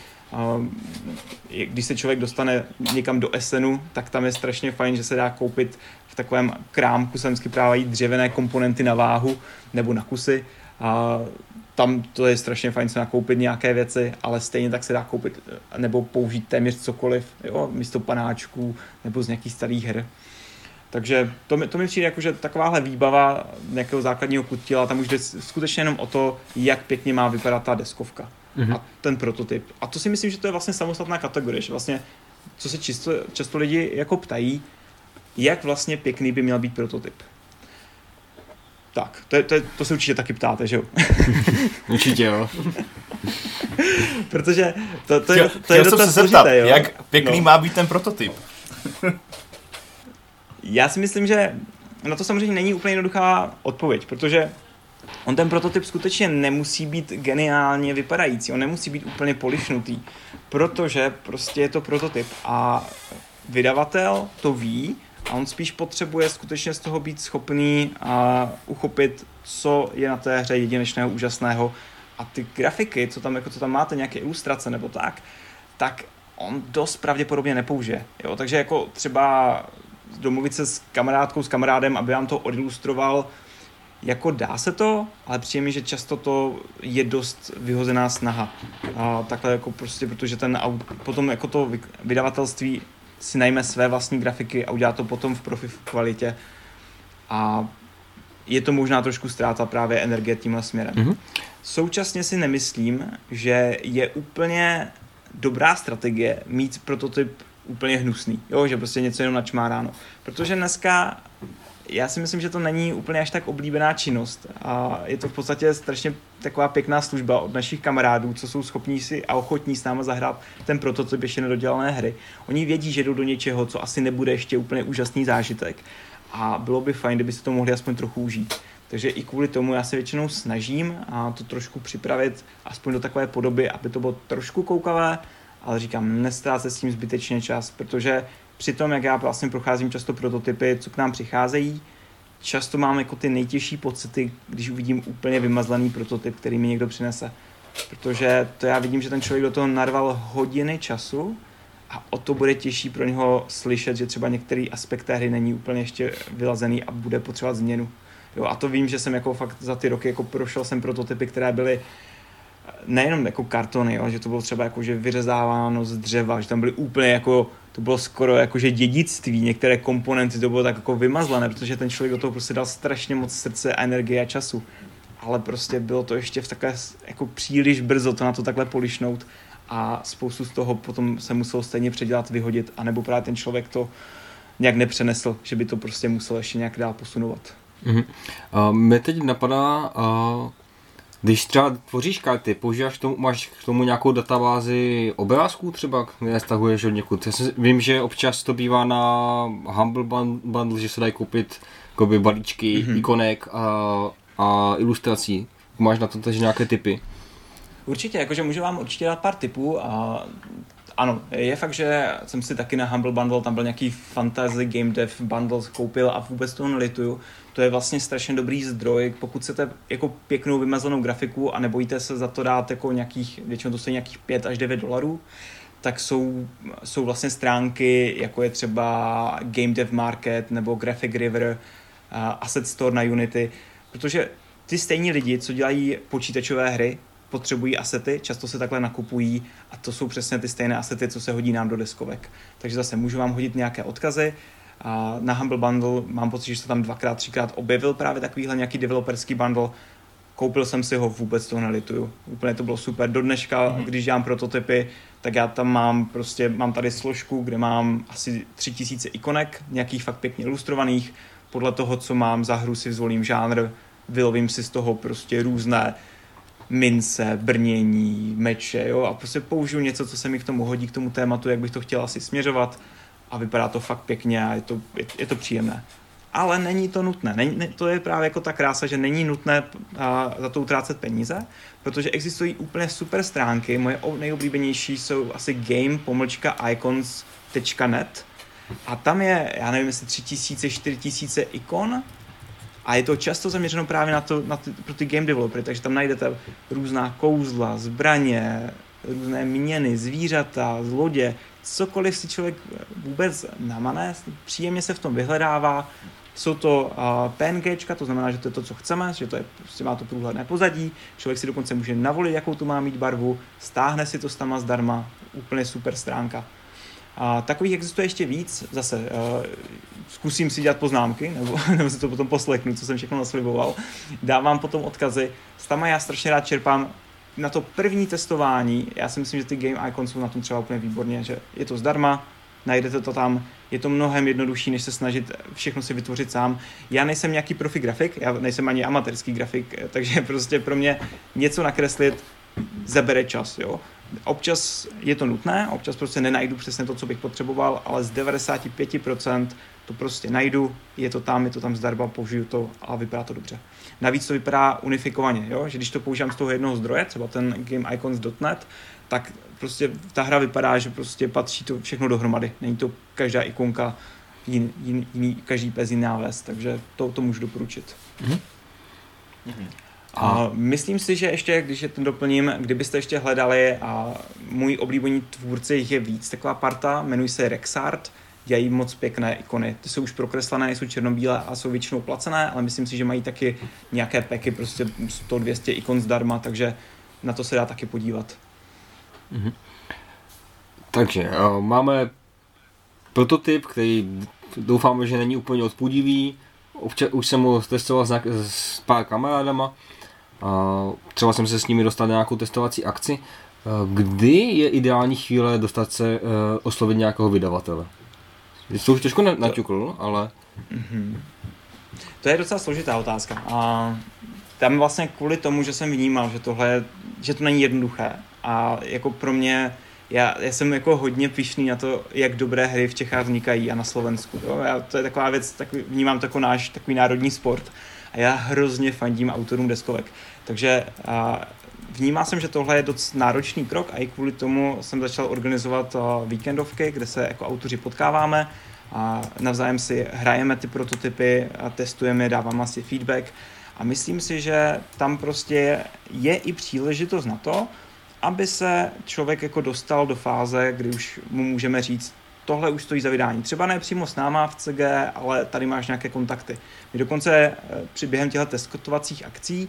C: když se člověk dostane někam do Esenu, tak tam je strašně fajn, že se dá koupit v takovém krámku, se vždycky právají dřevěné komponenty na váhu nebo na kusy. A tam to je strašně fajn se nakoupit nějaké věci, ale stejně tak se dá koupit nebo použít téměř cokoliv, jo, místo panáčků nebo z nějakých starých her. Takže to mi, to mi přijde jako, že takováhle výbava nějakého základního kutila, tam už jde skutečně jenom o to, jak pěkně má vypadat ta deskovka mm-hmm. a ten prototyp. A to si myslím, že to je vlastně samostatná kategorie, že vlastně, co se čisto, často lidi jako ptají, jak vlastně pěkný by měl být prototyp. Tak, to, je, to, je, to se určitě taky ptáte, že jo?
B: určitě jo.
C: Protože to, to, je, to, to je docela se zeptat, jo?
A: jak pěkný no. má být ten prototyp?
C: Já si myslím, že na to samozřejmě není úplně jednoduchá odpověď, protože on ten prototyp skutečně nemusí být geniálně vypadající, on nemusí být úplně polišnutý, protože prostě je to prototyp a vydavatel to ví a on spíš potřebuje skutečně z toho být schopný a uchopit, co je na té hře jedinečného, úžasného a ty grafiky, co tam, jako, co tam máte, nějaké ilustrace nebo tak, tak on dost pravděpodobně nepoužije. Jo? Takže jako třeba domluvit se s kamarádkou, s kamarádem, aby vám to odilustroval, jako dá se to, ale přijde mi, že často to je dost vyhozená snaha. A takhle jako prostě, protože ten potom jako to vydavatelství si najme své vlastní grafiky a udělá to potom v profi kvalitě. A je to možná trošku ztráta právě energie tímhle směrem. Mm-hmm. Současně si nemyslím, že je úplně dobrá strategie mít prototyp úplně hnusný, jo, že prostě něco jenom načmáráno. Protože dneska já si myslím, že to není úplně až tak oblíbená činnost a je to v podstatě strašně taková pěkná služba od našich kamarádů, co jsou schopní si a ochotní s náma zahrát ten prototyp ještě nedodělané hry. Oni vědí, že jdou do něčeho, co asi nebude ještě úplně úžasný zážitek a bylo by fajn, kdyby si to mohli aspoň trochu užít. Takže i kvůli tomu já se většinou snažím a to trošku připravit aspoň do takové podoby, aby to bylo trošku koukavé, ale říkám, nestrácet s tím zbytečně čas, protože při tom, jak já vlastně procházím často prototypy, co k nám přicházejí, často mám jako ty nejtěžší pocity, když uvidím úplně vymazlený prototyp, který mi někdo přinese. Protože to já vidím, že ten člověk do toho narval hodiny času a o to bude těžší pro něho slyšet, že třeba některý aspekt té hry není úplně ještě vylazený a bude potřebovat změnu. Jo, a to vím, že jsem jako fakt za ty roky jako prošel jsem prototypy, které byly nejenom jako kartony, jo, že to bylo třeba jako, že vyřezáváno z dřeva, že tam byly úplně jako, to bylo skoro jako, že dědictví, některé komponenty to bylo tak jako vymazlené, protože ten člověk do toho prostě dal strašně moc srdce, energie a času. Ale prostě bylo to ještě v takové jako příliš brzo to na to takhle polišnout a spoustu z toho potom se muselo stejně předělat, vyhodit, anebo právě ten člověk to nějak nepřenesl, že by to prostě musel ještě nějak dál posunovat.
B: Mm-hmm. Uh, mě teď napadá, uh, když třeba tvoříš karty, používáš tomu, máš k tomu nějakou databázi obrázků třeba, které stahuješ od někud. Já vím, že občas to bývá na Humble Bundle, že se dají koupit jakoby balíčky, mm-hmm. ikonek a, a ilustrací. Máš na to takže nějaké typy?
C: Určitě, jakože můžu vám určitě dát pár tipů a ano, je fakt, že jsem si taky na Humble Bundle, tam byl nějaký fantasy game dev bundle koupil a vůbec toho nelituju. To je vlastně strašně dobrý zdroj, pokud chcete jako pěknou vymazanou grafiku a nebojíte se za to dát jako nějakých, většinou to stojí nějakých 5 až 9 dolarů, tak jsou, jsou vlastně stránky, jako je třeba Game Dev Market nebo Graphic River, uh, Asset Store na Unity, protože ty stejní lidi, co dělají počítačové hry, potřebují asety, často se takhle nakupují a to jsou přesně ty stejné asety, co se hodí nám do deskovek. Takže zase můžu vám hodit nějaké odkazy, a na Humble Bundle mám pocit, že se tam dvakrát, třikrát objevil právě takovýhle nějaký developerský bundle. Koupil jsem si ho, vůbec toho nelituju. Úplně to bylo super. Do dneška, mm-hmm. když dělám prototypy, tak já tam mám prostě, mám tady složku, kde mám asi tři tisíce ikonek, nějakých fakt pěkně ilustrovaných. Podle toho, co mám za hru, si zvolím žánr, vylovím si z toho prostě různé mince, brnění, meče, jo, a prostě použiju něco, co se mi k tomu hodí, k tomu tématu, jak bych to chtěl asi směřovat a vypadá to fakt pěkně a je to, je, je to příjemné. Ale není to nutné. Není, ne, to je právě jako ta krása, že není nutné a, za to utrácet peníze, protože existují úplně super stránky. Moje nejoblíbenější jsou asi game-icons.net a tam je, já nevím, jestli 3000, 4000 ikon a je to často zaměřeno právě na, to, na ty, pro ty game developery, takže tam najdete různá kouzla, zbraně, různé měny, zvířata, zlodě, cokoliv si člověk vůbec namane, příjemně se v tom vyhledává. Jsou to uh, PNG, to znamená, že to je to, co chceme, že to je, prostě má to průhledné pozadí, člověk si dokonce může navolit, jakou tu má mít barvu, stáhne si to s tama zdarma, úplně super stránka. A takových existuje ještě víc, zase uh, zkusím si dělat poznámky, nebo, nebo si to potom poslechnu, co jsem všechno nasliboval. Dávám potom odkazy. S tama já strašně rád čerpám na to první testování, já si myslím, že ty game icons jsou na tom třeba úplně výborně, že je to zdarma, najdete to tam, je to mnohem jednodušší, než se snažit všechno si vytvořit sám. Já nejsem nějaký profi grafik, já nejsem ani amatérský grafik, takže prostě pro mě něco nakreslit zabere čas, jo. Občas je to nutné, občas prostě nenajdu přesně to, co bych potřeboval, ale z 95% to prostě najdu, je to tam, je to tam zdarma, použiju to a vypadá to dobře. Navíc to vypadá unifikovaně, jo? že když to používám z toho jednoho zdroje, třeba ten GameIcons.net, tak prostě ta hra vypadá, že prostě patří to všechno dohromady. Není to každá ikonka jin, jin, jiný, každý pes jiná ves, takže to, to můžu doporučit. Mm-hmm. Mm-hmm. A myslím si, že ještě, když je ten doplním, kdybyste ještě hledali, a můj oblíbený tvůrce jich je víc, taková parta, jmenují se Rexart, dělají moc pěkné ikony. Ty jsou už prokreslené, jsou černobílé a jsou většinou placené, ale myslím si, že mají taky nějaké peky, prostě 100-200 ikon zdarma, takže na to se dá taky podívat.
B: Mm-hmm. Takže uh, máme prototyp, který doufáme, že není úplně odpudivý. Už jsem ho testoval s, s pár kamarádama. Uh, třeba jsem se s nimi dostal na nějakou testovací akci. Kdy je ideální chvíle dostat se oslovit nějakého vydavatele? To už těžko naťukl, ale... Mm-hmm.
C: To je docela složitá otázka. A tam vlastně kvůli tomu, že jsem vnímal, že tohle, že to není jednoduché. A jako pro mě, já, já jsem jako hodně pišný na to, jak dobré hry v Čechách vznikají a na Slovensku. Jo? Já, to je taková věc, tak, vnímám to jako náš takový národní sport. A já hrozně fandím autorům deskovek. Takže a, vnímal jsem, že tohle je dost náročný krok a i kvůli tomu jsem začal organizovat víkendovky, kde se jako autoři potkáváme a navzájem si hrajeme ty prototypy a testujeme, dáváme si feedback a myslím si, že tam prostě je i příležitost na to, aby se člověk jako dostal do fáze, kdy už mu můžeme říct, tohle už stojí za vydání. Třeba ne přímo s náma v CG, ale tady máš nějaké kontakty. My dokonce eh, při během těchto testovací akcí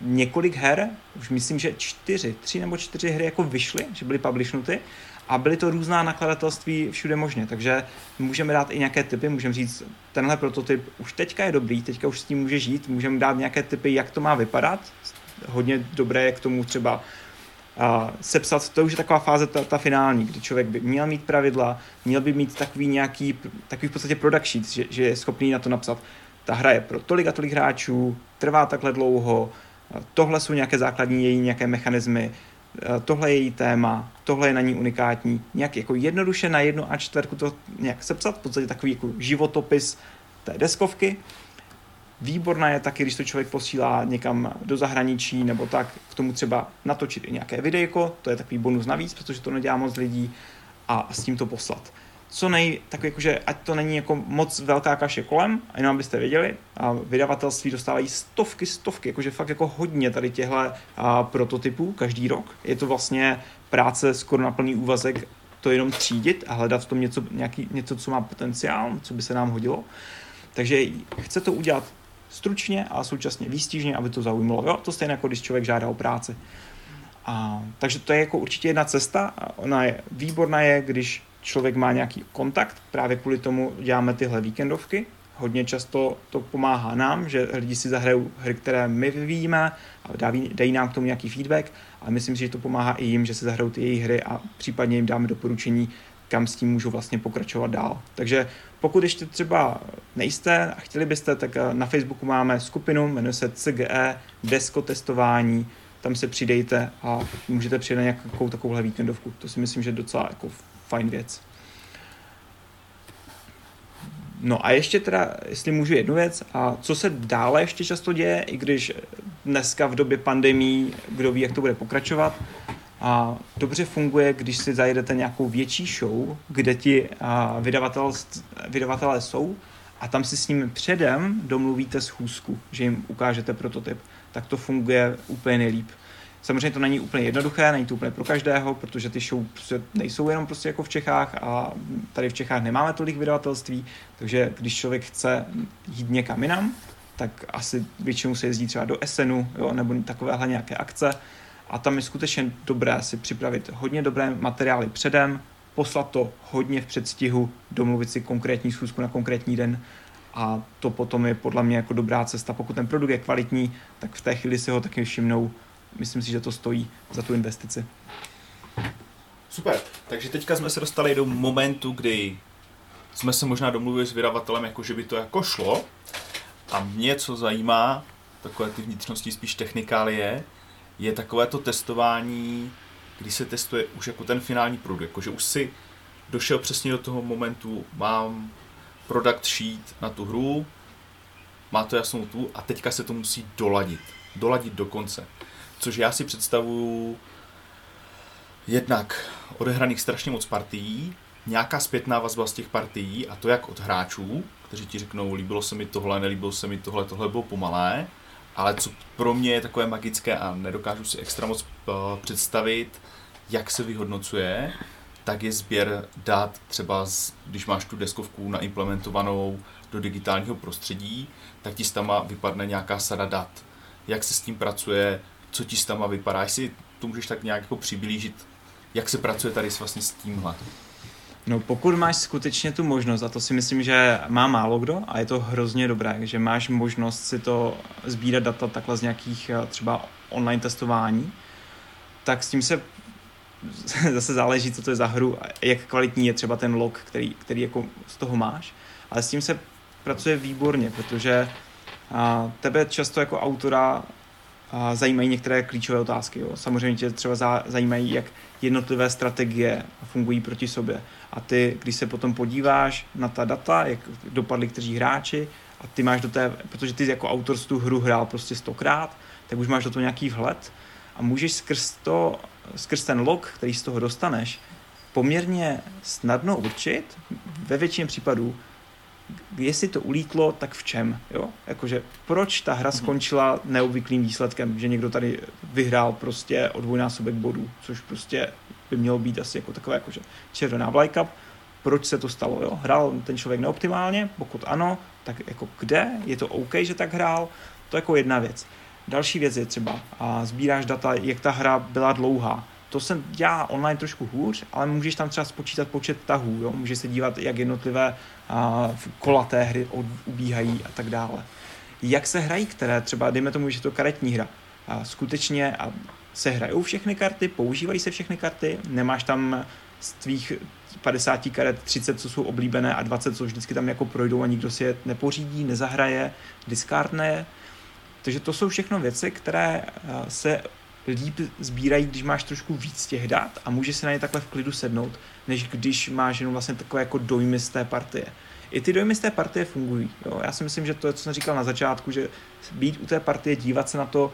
C: několik her, už myslím, že čtyři, tři nebo čtyři hry jako vyšly, že byly publishnuty a byly to různá nakladatelství všude možně, takže můžeme dát i nějaké typy, můžeme říct, tenhle prototyp už teďka je dobrý, teďka už s tím může žít, můžeme dát nějaké typy, jak to má vypadat, hodně dobré je k tomu třeba uh, sepsat, to už je taková fáze ta, ta finální, kdy člověk by měl mít pravidla, měl by mít takový nějaký, takový v podstatě product sheet, že, že je schopný na to napsat, ta hra je pro tolik a tolik hráčů, trvá takhle dlouho, tohle jsou nějaké základní její nějaké mechanismy, tohle je její téma, tohle je na ní unikátní. Nějak jako jednoduše na jednu a čtverku to nějak sepsat, v podstatě takový jako životopis té deskovky. Výborná je taky, když to člověk posílá někam do zahraničí nebo tak, k tomu třeba natočit i nějaké videjko, to je takový bonus navíc, protože to nedělá moc lidí a s tím to poslat co nej, tak jakože, ať to není jako moc velká kaše kolem, jenom abyste věděli, a vydavatelství dostávají stovky, stovky, jakože fakt jako hodně tady těchto prototypů každý rok. Je to vlastně práce skoro na plný úvazek to jenom třídit a hledat v tom něco, nějaký, něco, co má potenciál, co by se nám hodilo. Takže chce to udělat stručně a současně výstižně, aby to zaujmulo. Jo, to stejně jako když člověk žádá o práci. A, takže to je jako určitě jedna cesta. Ona je výborná je, když člověk má nějaký kontakt, právě kvůli tomu děláme tyhle víkendovky. Hodně často to pomáhá nám, že lidi si zahrajou hry, které my vyvíjíme a dají, dají nám k tomu nějaký feedback a myslím si, že to pomáhá i jim, že se zahrajou ty jejich hry a případně jim dáme doporučení, kam s tím můžou vlastně pokračovat dál. Takže pokud ještě třeba nejste a chtěli byste, tak eh, na Facebooku máme skupinu, jmenuje se CGE Desko testování, tam se přidejte a můžete přijet na nějakou takovouhle víkendovku. To si myslím, že je docela jako fajn věc. No a ještě teda, jestli můžu jednu věc, a co se dále ještě často děje, i když dneska v době pandemí, kdo ví, jak to bude pokračovat, a dobře funguje, když si zajedete nějakou větší show, kde ti vydavatel, vydavatelé jsou a tam si s nimi předem domluvíte schůzku, že jim ukážete prototyp, tak to funguje úplně nejlíp. Samozřejmě to není úplně jednoduché, není to úplně pro každého, protože ty show prostě nejsou jenom prostě jako v Čechách a tady v Čechách nemáme tolik vydavatelství, takže když člověk chce jít někam jinam, tak asi většinou se jezdí třeba do Esenu jo, nebo takovéhle nějaké akce a tam je skutečně dobré si připravit hodně dobré materiály předem, poslat to hodně v předstihu, domluvit si konkrétní schůzku na konkrétní den a to potom je podle mě jako dobrá cesta. Pokud ten produkt je kvalitní, tak v té chvíli si ho taky všimnou myslím si, že to stojí za tu investici.
A: Super, takže teďka jsme se dostali do momentu, kdy jsme se možná domluvili s vydavatelem, jako že by to jako šlo. A mě, co zajímá, takové ty vnitřnosti, spíš technikálie, je takové to testování, kdy se testuje už jako ten finální produkt, jakože už si došel přesně do toho momentu, mám product sheet na tu hru, má to jasnou tu a teďka se to musí doladit. Doladit do konce což já si představuju jednak odehraných strašně moc partií, nějaká zpětná vazba z těch partií a to jak od hráčů, kteří ti řeknou, líbilo se mi tohle, nelíbilo se mi tohle, tohle bylo pomalé, ale co pro mě je takové magické a nedokážu si extra moc uh, představit, jak se vyhodnocuje, tak je sběr dat třeba, z, když máš tu deskovku naimplementovanou do digitálního prostředí, tak ti tam vypadne nějaká sada dat. Jak se s tím pracuje, co ti s tama vypadá, jestli to můžeš tak nějak jako přiblížit, jak se pracuje tady s vlastně s tímhle.
C: No pokud máš skutečně tu možnost, a to si myslím, že má málo kdo a je to hrozně dobré, že máš možnost si to sbírat data takhle z nějakých eh, třeba online testování, tak s tím se zase záleží, co to je za hru jak kvalitní je třeba ten log, který, který jako z toho máš. Ale s tím se pracuje výborně, protože a, tebe často jako autora zajímají některé klíčové otázky. Jo. Samozřejmě tě třeba za, zajímají, jak jednotlivé strategie fungují proti sobě. A ty, když se potom podíváš na ta data, jak dopadli kteří hráči, a ty máš do té, protože ty jako autor tu hru hrál prostě stokrát, tak už máš do toho nějaký vhled a můžeš skrz, to, skrz ten log, který z toho dostaneš, poměrně snadno určit, ve většině případů, jestli to ulítlo, tak v čem, jo? Jakože proč ta hra mhm. skončila neobvyklým výsledkem, že někdo tady vyhrál prostě o dvojnásobek bodů, což prostě by mělo být asi jako takové jakože červená vlajka, proč se to stalo, jo? Hrál ten člověk neoptimálně, pokud ano, tak jako kde, je to OK, že tak hrál, to je jako jedna věc. Další věc je třeba, a sbíráš data, jak ta hra byla dlouhá. To se dělá online trošku hůř, ale můžeš tam třeba spočítat počet tahů, jo? můžeš se dívat, jak jednotlivé kola té hry od, ubíhají a tak dále. Jak se hrají, které třeba, dejme tomu, že je to karetní hra, a skutečně a se hrajou všechny karty, používají se všechny karty, nemáš tam z tvých 50 karet 30, co jsou oblíbené a 20, co vždycky tam jako projdou a nikdo si je nepořídí, nezahraje, diskárne je. Takže to jsou všechno věci, které se líp sbírají, když máš trošku víc těch dat a může se na ně takhle v klidu sednout, než když máš jenom vlastně takové jako dojmy z té partie. I ty dojmy z té partie fungují. Jo? Já si myslím, že to je, co jsem říkal na začátku, že být u té partie, dívat se na to,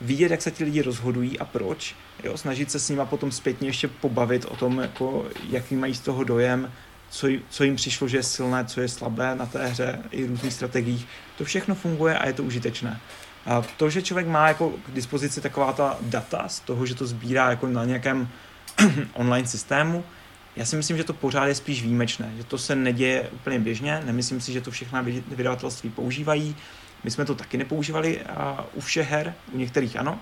C: vidět, jak se ti lidi rozhodují a proč, jo? snažit se s nima potom zpětně ještě pobavit o tom, jako, jaký mají z toho dojem, co, co jim přišlo, že je silné, co je slabé na té hře, i různých strategiích. To všechno funguje a je to užitečné. A to, že člověk má jako k dispozici taková ta data z toho, že to sbírá jako na nějakém online systému, já si myslím, že to pořád je spíš výjimečné, že to se neděje úplně běžně, nemyslím si, že to všechna vydavatelství používají, my jsme to taky nepoužívali u všech her, u některých ano,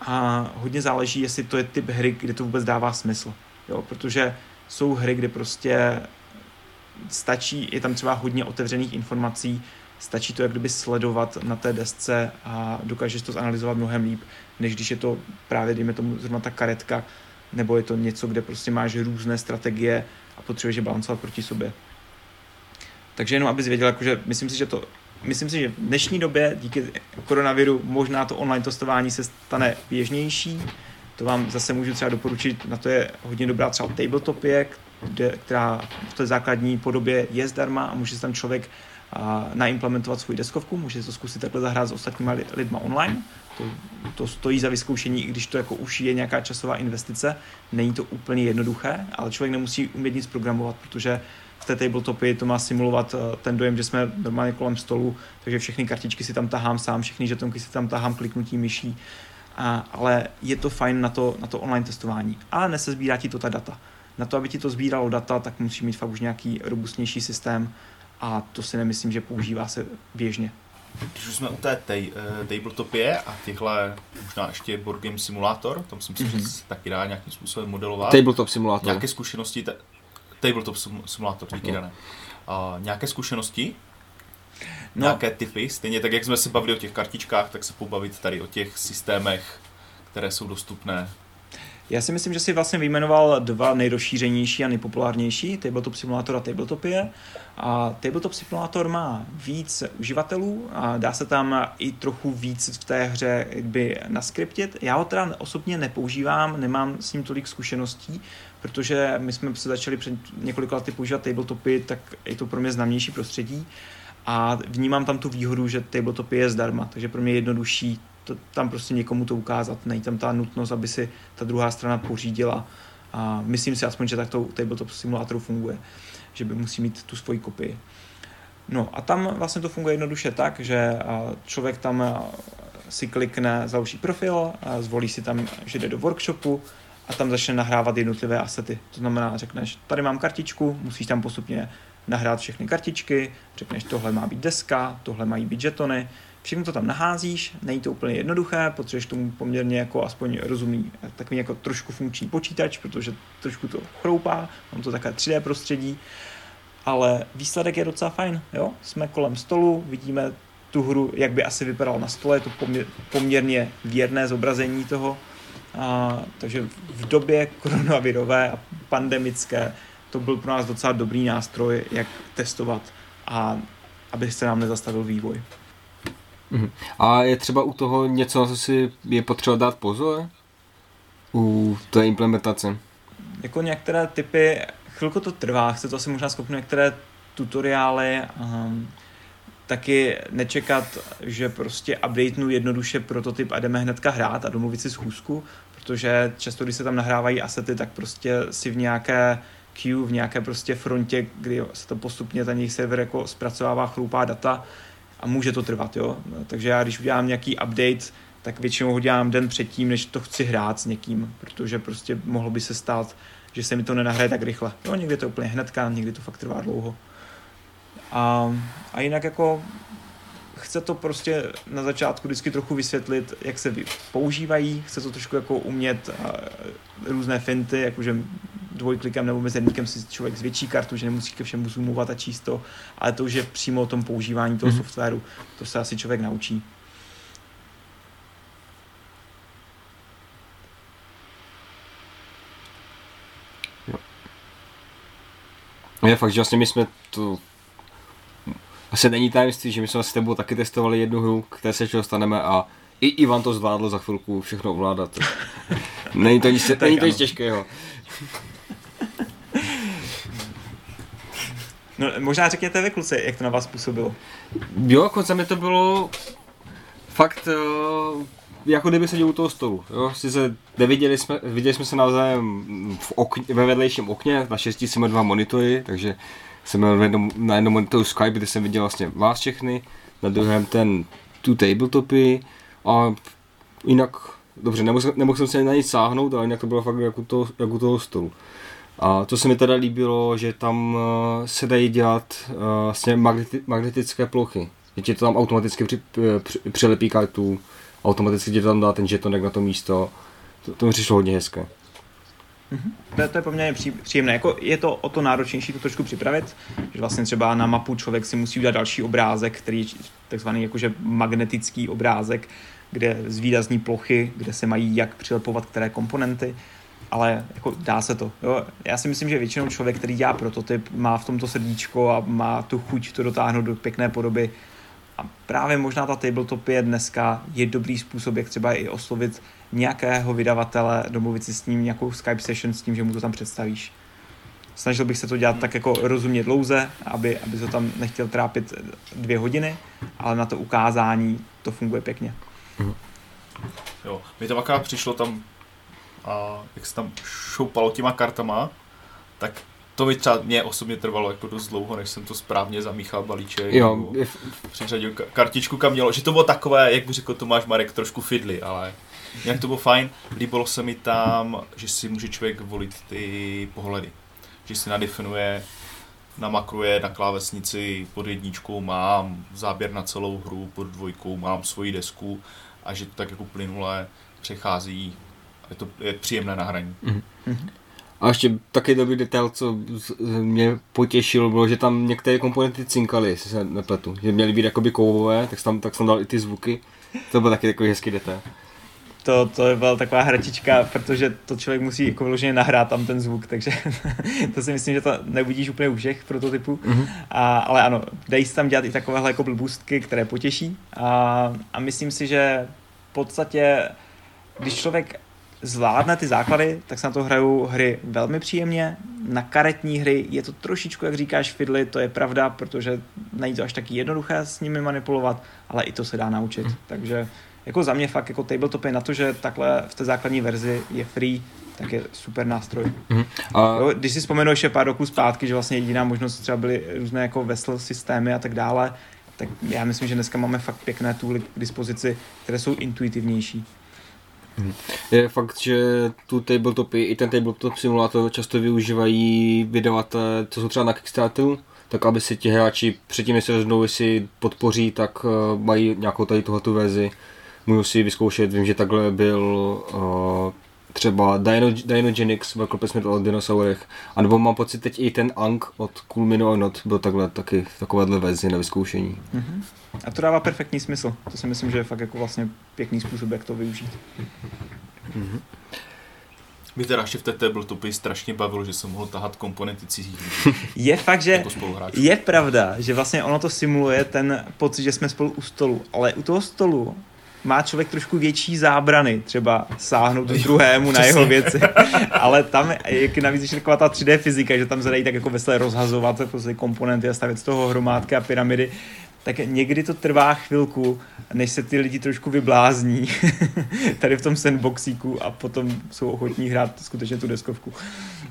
C: a hodně záleží, jestli to je typ hry, kde to vůbec dává smysl, jo, protože jsou hry, kde prostě stačí, je tam třeba hodně otevřených informací, stačí to jak kdyby sledovat na té desce a dokážeš to zanalizovat mnohem líp, než když je to právě, dejme tomu, zrovna ta karetka, nebo je to něco, kde prostě máš různé strategie a potřebuješ je balancovat proti sobě. Takže jenom, abys věděl, jakože myslím si, že to myslím si, že v dnešní době díky koronaviru možná to online testování se stane běžnější. To vám zase můžu třeba doporučit, na to je hodně dobrá třeba Tabletopie, která v té základní podobě je zdarma a může se tam člověk naimplementovat svou deskovku, může to zkusit takhle zahrát s ostatníma lidma online. To, to stojí za vyzkoušení, i když to jako už je nějaká časová investice. Není to úplně jednoduché, ale člověk nemusí umět nic programovat, protože v té tabletopy to má simulovat eh, ten dojem, že jsme normálně kolem stolu, takže všechny kartičky si tam tahám sám, všechny žetonky si tam tahám kliknutí myší, a, ale je to fajn na to, na to online testování. Ale nesezbírá ti to ta data. Na to, aby ti to sbíralo data, tak musí mít fakt už nějaký robustnější systém a to si nemyslím, že používá se běžně.
A: Když už jsme u té tej, uh, tabletopie a těchhle možná ještě Board Game Simulator, tam si myslím, mm-hmm. že se taky dá nějakým způsobem modelovat.
B: Tabletop Simulator.
A: Nějaké zkušenosti, te, Tabletop Simulator, díky no. dané. Uh, nějaké zkušenosti? No. Nějaké typy? Stejně tak, jak jsme se bavili o těch kartičkách, tak se pobavit tady o těch systémech, které jsou dostupné
C: já si myslím, že si vlastně vyjmenoval dva nejrozšířenější a nejpopulárnější, Tabletop Simulator a Tabletopie. A Tabletop Simulator má víc uživatelů a dá se tam i trochu víc v té hře jakby naskriptit. Já ho teda osobně nepoužívám, nemám s ním tolik zkušeností, protože my jsme se začali před několika lety používat tabletopy, tak je to pro mě známější prostředí a vnímám tam tu výhodu, že tabletopy je zdarma, takže pro mě je jednodušší to, tam prostě někomu to ukázat. Není tam ta nutnost, aby si ta druhá strana pořídila. A myslím si aspoň, že tak to tabletop simulátoru funguje, že by musí mít tu svoji kopii. No a tam vlastně to funguje jednoduše tak, že člověk tam si klikne založí profil, zvolí si tam, že jde do workshopu a tam začne nahrávat jednotlivé asety. To znamená, řekneš, tady mám kartičku, musíš tam postupně nahrát všechny kartičky, řekneš, tohle má být deska, tohle mají být žetony, Všechno to tam naházíš, není to úplně jednoduché, potřebuješ tomu poměrně jako aspoň rozumný, takový jako trošku funkční počítač, protože trošku to chroupá, mám to takové 3D prostředí, ale výsledek je docela fajn, jo? Jsme kolem stolu, vidíme tu hru, jak by asi vypadal na stole, je to poměrně věrné zobrazení toho, A, takže v době koronavirové a pandemické to byl pro nás docela dobrý nástroj, jak testovat a aby se nám nezastavil vývoj.
B: Mhm. A je třeba u toho něco, co si je potřeba dát pozor? U té implementace?
C: Jako některé typy, chvilku to trvá, chce to asi možná schopnu některé tutoriály, um, taky nečekat, že prostě updatenu jednoduše prototyp a jdeme hnedka hrát a domluvit si schůzku, protože často, když se tam nahrávají asety, tak prostě si v nějaké queue, v nějaké prostě frontě, kdy se to postupně ten jejich server jako zpracovává chloupá data a může to trvat, jo. Takže já když udělám nějaký update, tak většinou ho dělám den předtím, než to chci hrát s někým, protože prostě mohlo by se stát, že se mi to nenahraje tak rychle. Jo, někdy to úplně hnedka, někdy to fakt trvá dlouho. A, a jinak jako chce to prostě na začátku vždycky trochu vysvětlit, jak se používají, chce to trošku jako umět a, různé finty, jakože dvojklikem nebo mezerníkem si člověk zvětší kartu, že nemusí ke všemu zoomovat a číst to, ale to už je přímo o tom používání toho mm-hmm. softwaru, to se asi člověk naučí.
B: Je fakt, že vlastně my jsme to asi není tajemství, že my jsme s tebou taky testovali jednu hru, které se dostaneme a i Ivan to zvládl za chvilku všechno ovládat. není to nic, není to nic těžkého.
C: No, možná řekněte vy kluci, jak to na vás působilo.
B: Jo, konce mi to bylo fakt uh, jako kdyby seděl u toho stolu. Jo? Sice neviděli jsme, viděli jsme se navzájem v okně, ve vedlejším okně, na šestí jsme dva monitory, takže jsem měl jednom, na jednom monitoru Skype, kde jsem viděl vlastně vás všechny, na druhém ten tu tabletopy a jinak, dobře, nemohl, nemohl jsem se na nic sáhnout, ale jinak to bylo fakt jak u toho, jak toho stolu. A to se mi teda líbilo, že tam uh, se dají dělat uh, vlastně magneti- magnetické plochy. Že ti to tam automaticky při, při, přilepí kartu, automaticky ti to tam dá ten žetonek na to místo. To, to mi přišlo hodně hezké.
C: Mm-hmm. To, to je poměrně příjemné. Jako je to o to náročnější to trošku připravit, že vlastně třeba na mapu člověk si musí udělat další obrázek, který je takzvaný jakože magnetický obrázek, kde zvýrazní plochy, kde se mají jak přilepovat které komponenty, ale jako dá se to. Jo? Já si myslím, že většinou člověk, který dělá prototyp, má v tomto srdíčko a má tu chuť to dotáhnout do pěkné podoby. A právě možná ta tabletop je dneska je dobrý způsob, jak třeba i oslovit nějakého vydavatele, domluvit si s ním nějakou Skype session s tím, že mu to tam představíš. Snažil bych se to dělat tak jako rozumně dlouze, aby, aby to tam nechtěl trápit dvě hodiny, ale na to ukázání to funguje pěkně.
A: Jo, mi tam aká přišlo tam, a jak se tam šoupalo těma kartama, tak to mi třeba mě osobně trvalo jako dost dlouho, než jsem to správně zamíchal balíček. Jo. Přiřadil kartičku, kam mělo. Že to bylo takové, jak by řekl Tomáš Marek, trošku fidly, ale Jinak to bylo fajn. Líbilo se mi tam, že si může člověk volit ty pohledy. Že si nadefinuje, namakruje na klávesnici pod jedničkou mám záběr na celou hru, pod dvojkou mám svoji desku a že to tak jako plynule přechází. Je to je příjemné na hraní. Mm-hmm.
B: A ještě taky dobrý detail, co mě potěšilo, bylo, že tam některé komponenty cinkaly, jestli se nepletu. Že měly být jakoby kovové, tak tam, tak jsem dal i ty zvuky. To byl taky takový hezký detail
C: to, to byla taková hratička, protože to člověk musí jako vyloženě nahrát tam ten zvuk, takže to si myslím, že to neuvidíš úplně u všech prototypů. Mm-hmm. A, ale ano, dají se tam dělat i takovéhle jako blbůstky, které potěší. A, a myslím si, že v podstatě, když člověk zvládne ty základy, tak se na to hrajou hry velmi příjemně. Na karetní hry je to trošičku, jak říkáš, fidly, to je pravda, protože není to až taky jednoduché s nimi manipulovat, ale i to se dá naučit. Mm. Takže jako za mě fakt jako tabletop je na to, že takhle v té základní verzi je free, tak je super nástroj. Mm-hmm. A... Jo, když si vzpomenu ještě pár roků zpátky, že vlastně jediná možnost třeba byly různé jako vesel systémy a tak dále, tak já myslím, že dneska máme fakt pěkné tooly k dispozici, které jsou intuitivnější.
B: Mhm. Je fakt, že tu tabletopy, i ten tabletop simulátor často využívají vydavatelé, co jsou třeba na Kickstarteru, tak aby si ti hráči předtím, než se rozhodnou, jestli podpoří, tak uh, mají nějakou tady tuhletu verzi můžu si vyzkoušet, vím, že takhle byl uh, třeba Dino, Dinogenix, velkopesmit o dinosaurech, anebo mám pocit teď i ten Ang od Cool Mino Not byl takhle taky v takovéhle verzi na vyzkoušení.
C: Mm-hmm. A to dává perfektní smysl. To si myslím, že je fakt jako vlastně pěkný způsob, jak to využít.
B: Mm-hmm.
A: Mě teda ještě v té tabletopy strašně bavilo, že jsem mohl tahat komponenty cizích lidí
C: Je fakt, že
A: jako
C: je pravda, že vlastně ono to simuluje ten pocit, že jsme spolu u stolu, ale u toho stolu má člověk trošku větší zábrany, třeba sáhnout druhému na jeho věci, ale tam je navíc ještě taková ta 3D fyzika, že tam se dají tak jako veselé rozhazovat prostě komponenty a stavět z toho hromádky a pyramidy, tak někdy to trvá chvilku, než se ty lidi trošku vyblázní tady v tom sandboxíku a potom jsou ochotní hrát skutečně tu deskovku.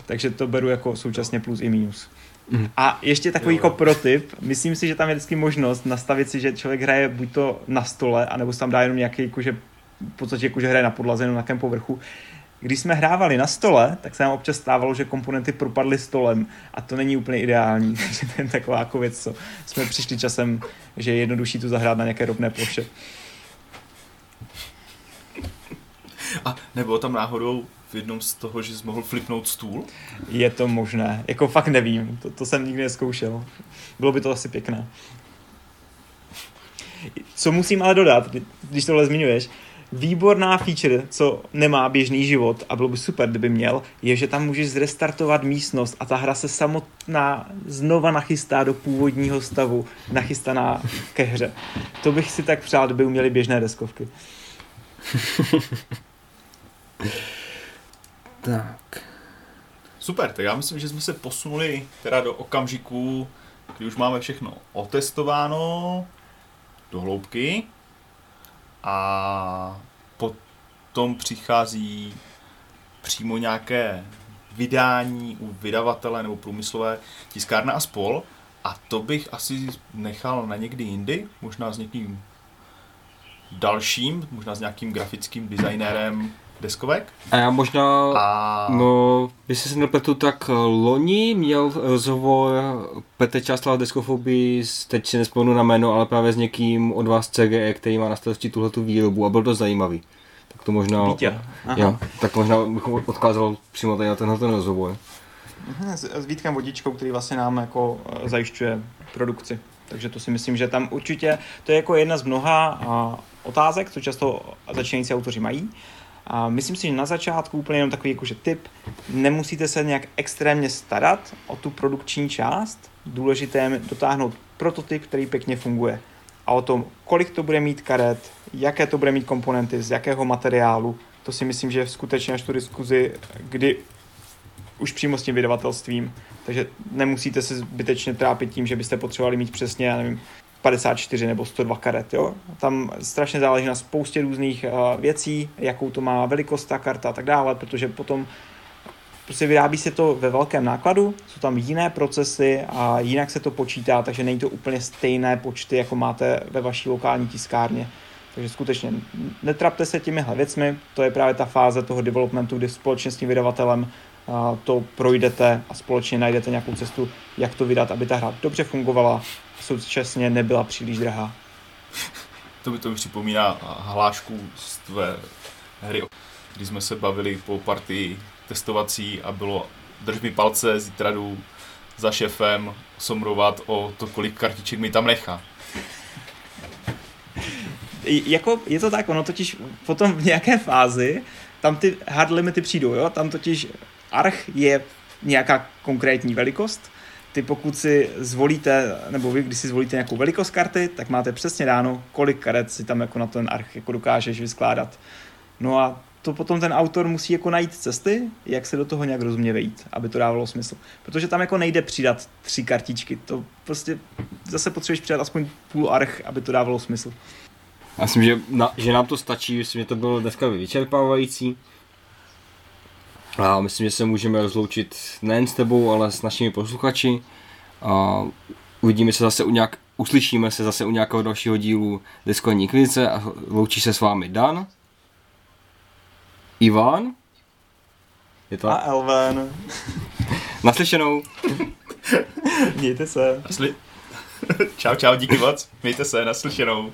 C: Takže to beru jako současně plus i minus. Mm. A ještě takový jo. jako protip, myslím si, že tam je vždycky možnost nastavit si, že člověk hraje buď to na stole, anebo se tam dá jenom nějaký, jakože, v podstatě jakože hraje na podlaze, jenom na nějakém povrchu. Když jsme hrávali na stole, tak se nám občas stávalo, že komponenty propadly stolem a to není úplně ideální, takže to je taková jako věc, co jsme přišli časem, že je jednodušší to zahrát na nějaké rovné ploše.
A: A nebo tam náhodou v jednom z toho, že jsi mohl flipnout stůl?
C: Je to možné. Jako fakt nevím. To, to jsem nikdy neskoušel. Bylo by to asi pěkné. Co musím ale dodat, když tohle zmiňuješ, výborná feature, co nemá běžný život a bylo by super, kdyby měl, je, že tam můžeš zrestartovat místnost a ta hra se samotná znova nachystá do původního stavu, nachystaná ke hře. To bych si tak přál, kdyby uměli běžné deskovky.
B: Tak.
A: Super, tak já myslím, že jsme se posunuli teda do okamžiku, kdy už máme všechno otestováno do hloubky. A potom přichází přímo nějaké vydání u vydavatele nebo průmyslové tiskárna a spol. A to bych asi nechal na někdy jindy, možná s někým dalším, možná s nějakým grafickým designérem deskovek.
B: A já možná, a... no, jestli se nepletu, tak loni měl rozhovor Petr Částala deskofobii, teď si nespomenu na jméno, ale právě s někým od vás CGE, který má na starosti tuhletu výrobu a byl to zajímavý. Tak to možná,
C: Vítě.
B: jo, tak možná bych odkázal přímo tady na tenhle ten rozhovor.
C: Mhm, s, s Vítkem Vodičkou, který vlastně nám jako eh, zajišťuje produkci. Takže to si myslím, že tam určitě, to je jako jedna z mnoha a, otázek, co často začínající autoři mají. A myslím si, že na začátku úplně jenom takový jakože tip, nemusíte se nějak extrémně starat o tu produkční část, důležité je dotáhnout prototyp, který pěkně funguje. A o tom, kolik to bude mít karet, jaké to bude mít komponenty, z jakého materiálu, to si myslím, že skutečně až tu diskuzi, kdy už přímo s tím vydavatelstvím, takže nemusíte se zbytečně trápit tím, že byste potřebovali mít přesně, já nevím, 54 nebo 102 karet. Jo? Tam strašně záleží na spoustě různých uh, věcí, jakou to má velikost ta karta a tak dále, protože potom prostě vyrábí se to ve velkém nákladu, jsou tam jiné procesy a jinak se to počítá, takže není to úplně stejné počty, jako máte ve vaší lokální tiskárně. Takže skutečně netrapte se těmihle věcmi, to je právě ta fáze toho developmentu, kdy společně s tím vydavatelem to projdete a společně najdete nějakou cestu, jak to vydat, aby ta hra dobře fungovala, současně nebyla příliš drahá.
A: To by to mi připomíná hlášku z tvé hry, kdy jsme se bavili po partii testovací a bylo drž mi palce, zítra jdu za šefem somrovat o to, kolik kartiček mi tam nechá.
C: Jako, je to tak, ono totiž potom v nějaké fázi tam ty hard limity přijdou, jo? Tam totiž arch je nějaká konkrétní velikost, ty pokud si zvolíte, nebo vy, když si zvolíte nějakou velikost karty, tak máte přesně dáno, kolik karet si tam jako na ten arch jako dokážeš vyskládat. No a to potom ten autor musí jako najít cesty, jak se do toho nějak rozumně vejít, aby to dávalo smysl. Protože tam jako nejde přidat tři kartičky, to prostě zase potřebuješ přidat aspoň půl arch, aby to dávalo smysl.
B: Já myslím, že, na, že nám to stačí, myslím, že to bylo dneska vyčerpávající. A myslím, že se můžeme rozloučit nejen s tebou, ale s našimi posluchači. A uvidíme se zase u nějak, uslyšíme se zase u nějakého dalšího dílu Deskovní kvice a loučí se s vámi Dan, Ivan,
C: je to? A Elven.
B: Naslyšenou.
C: Mějte se.
A: Nasli... čau, čau, díky moc. Mějte se, naslyšenou.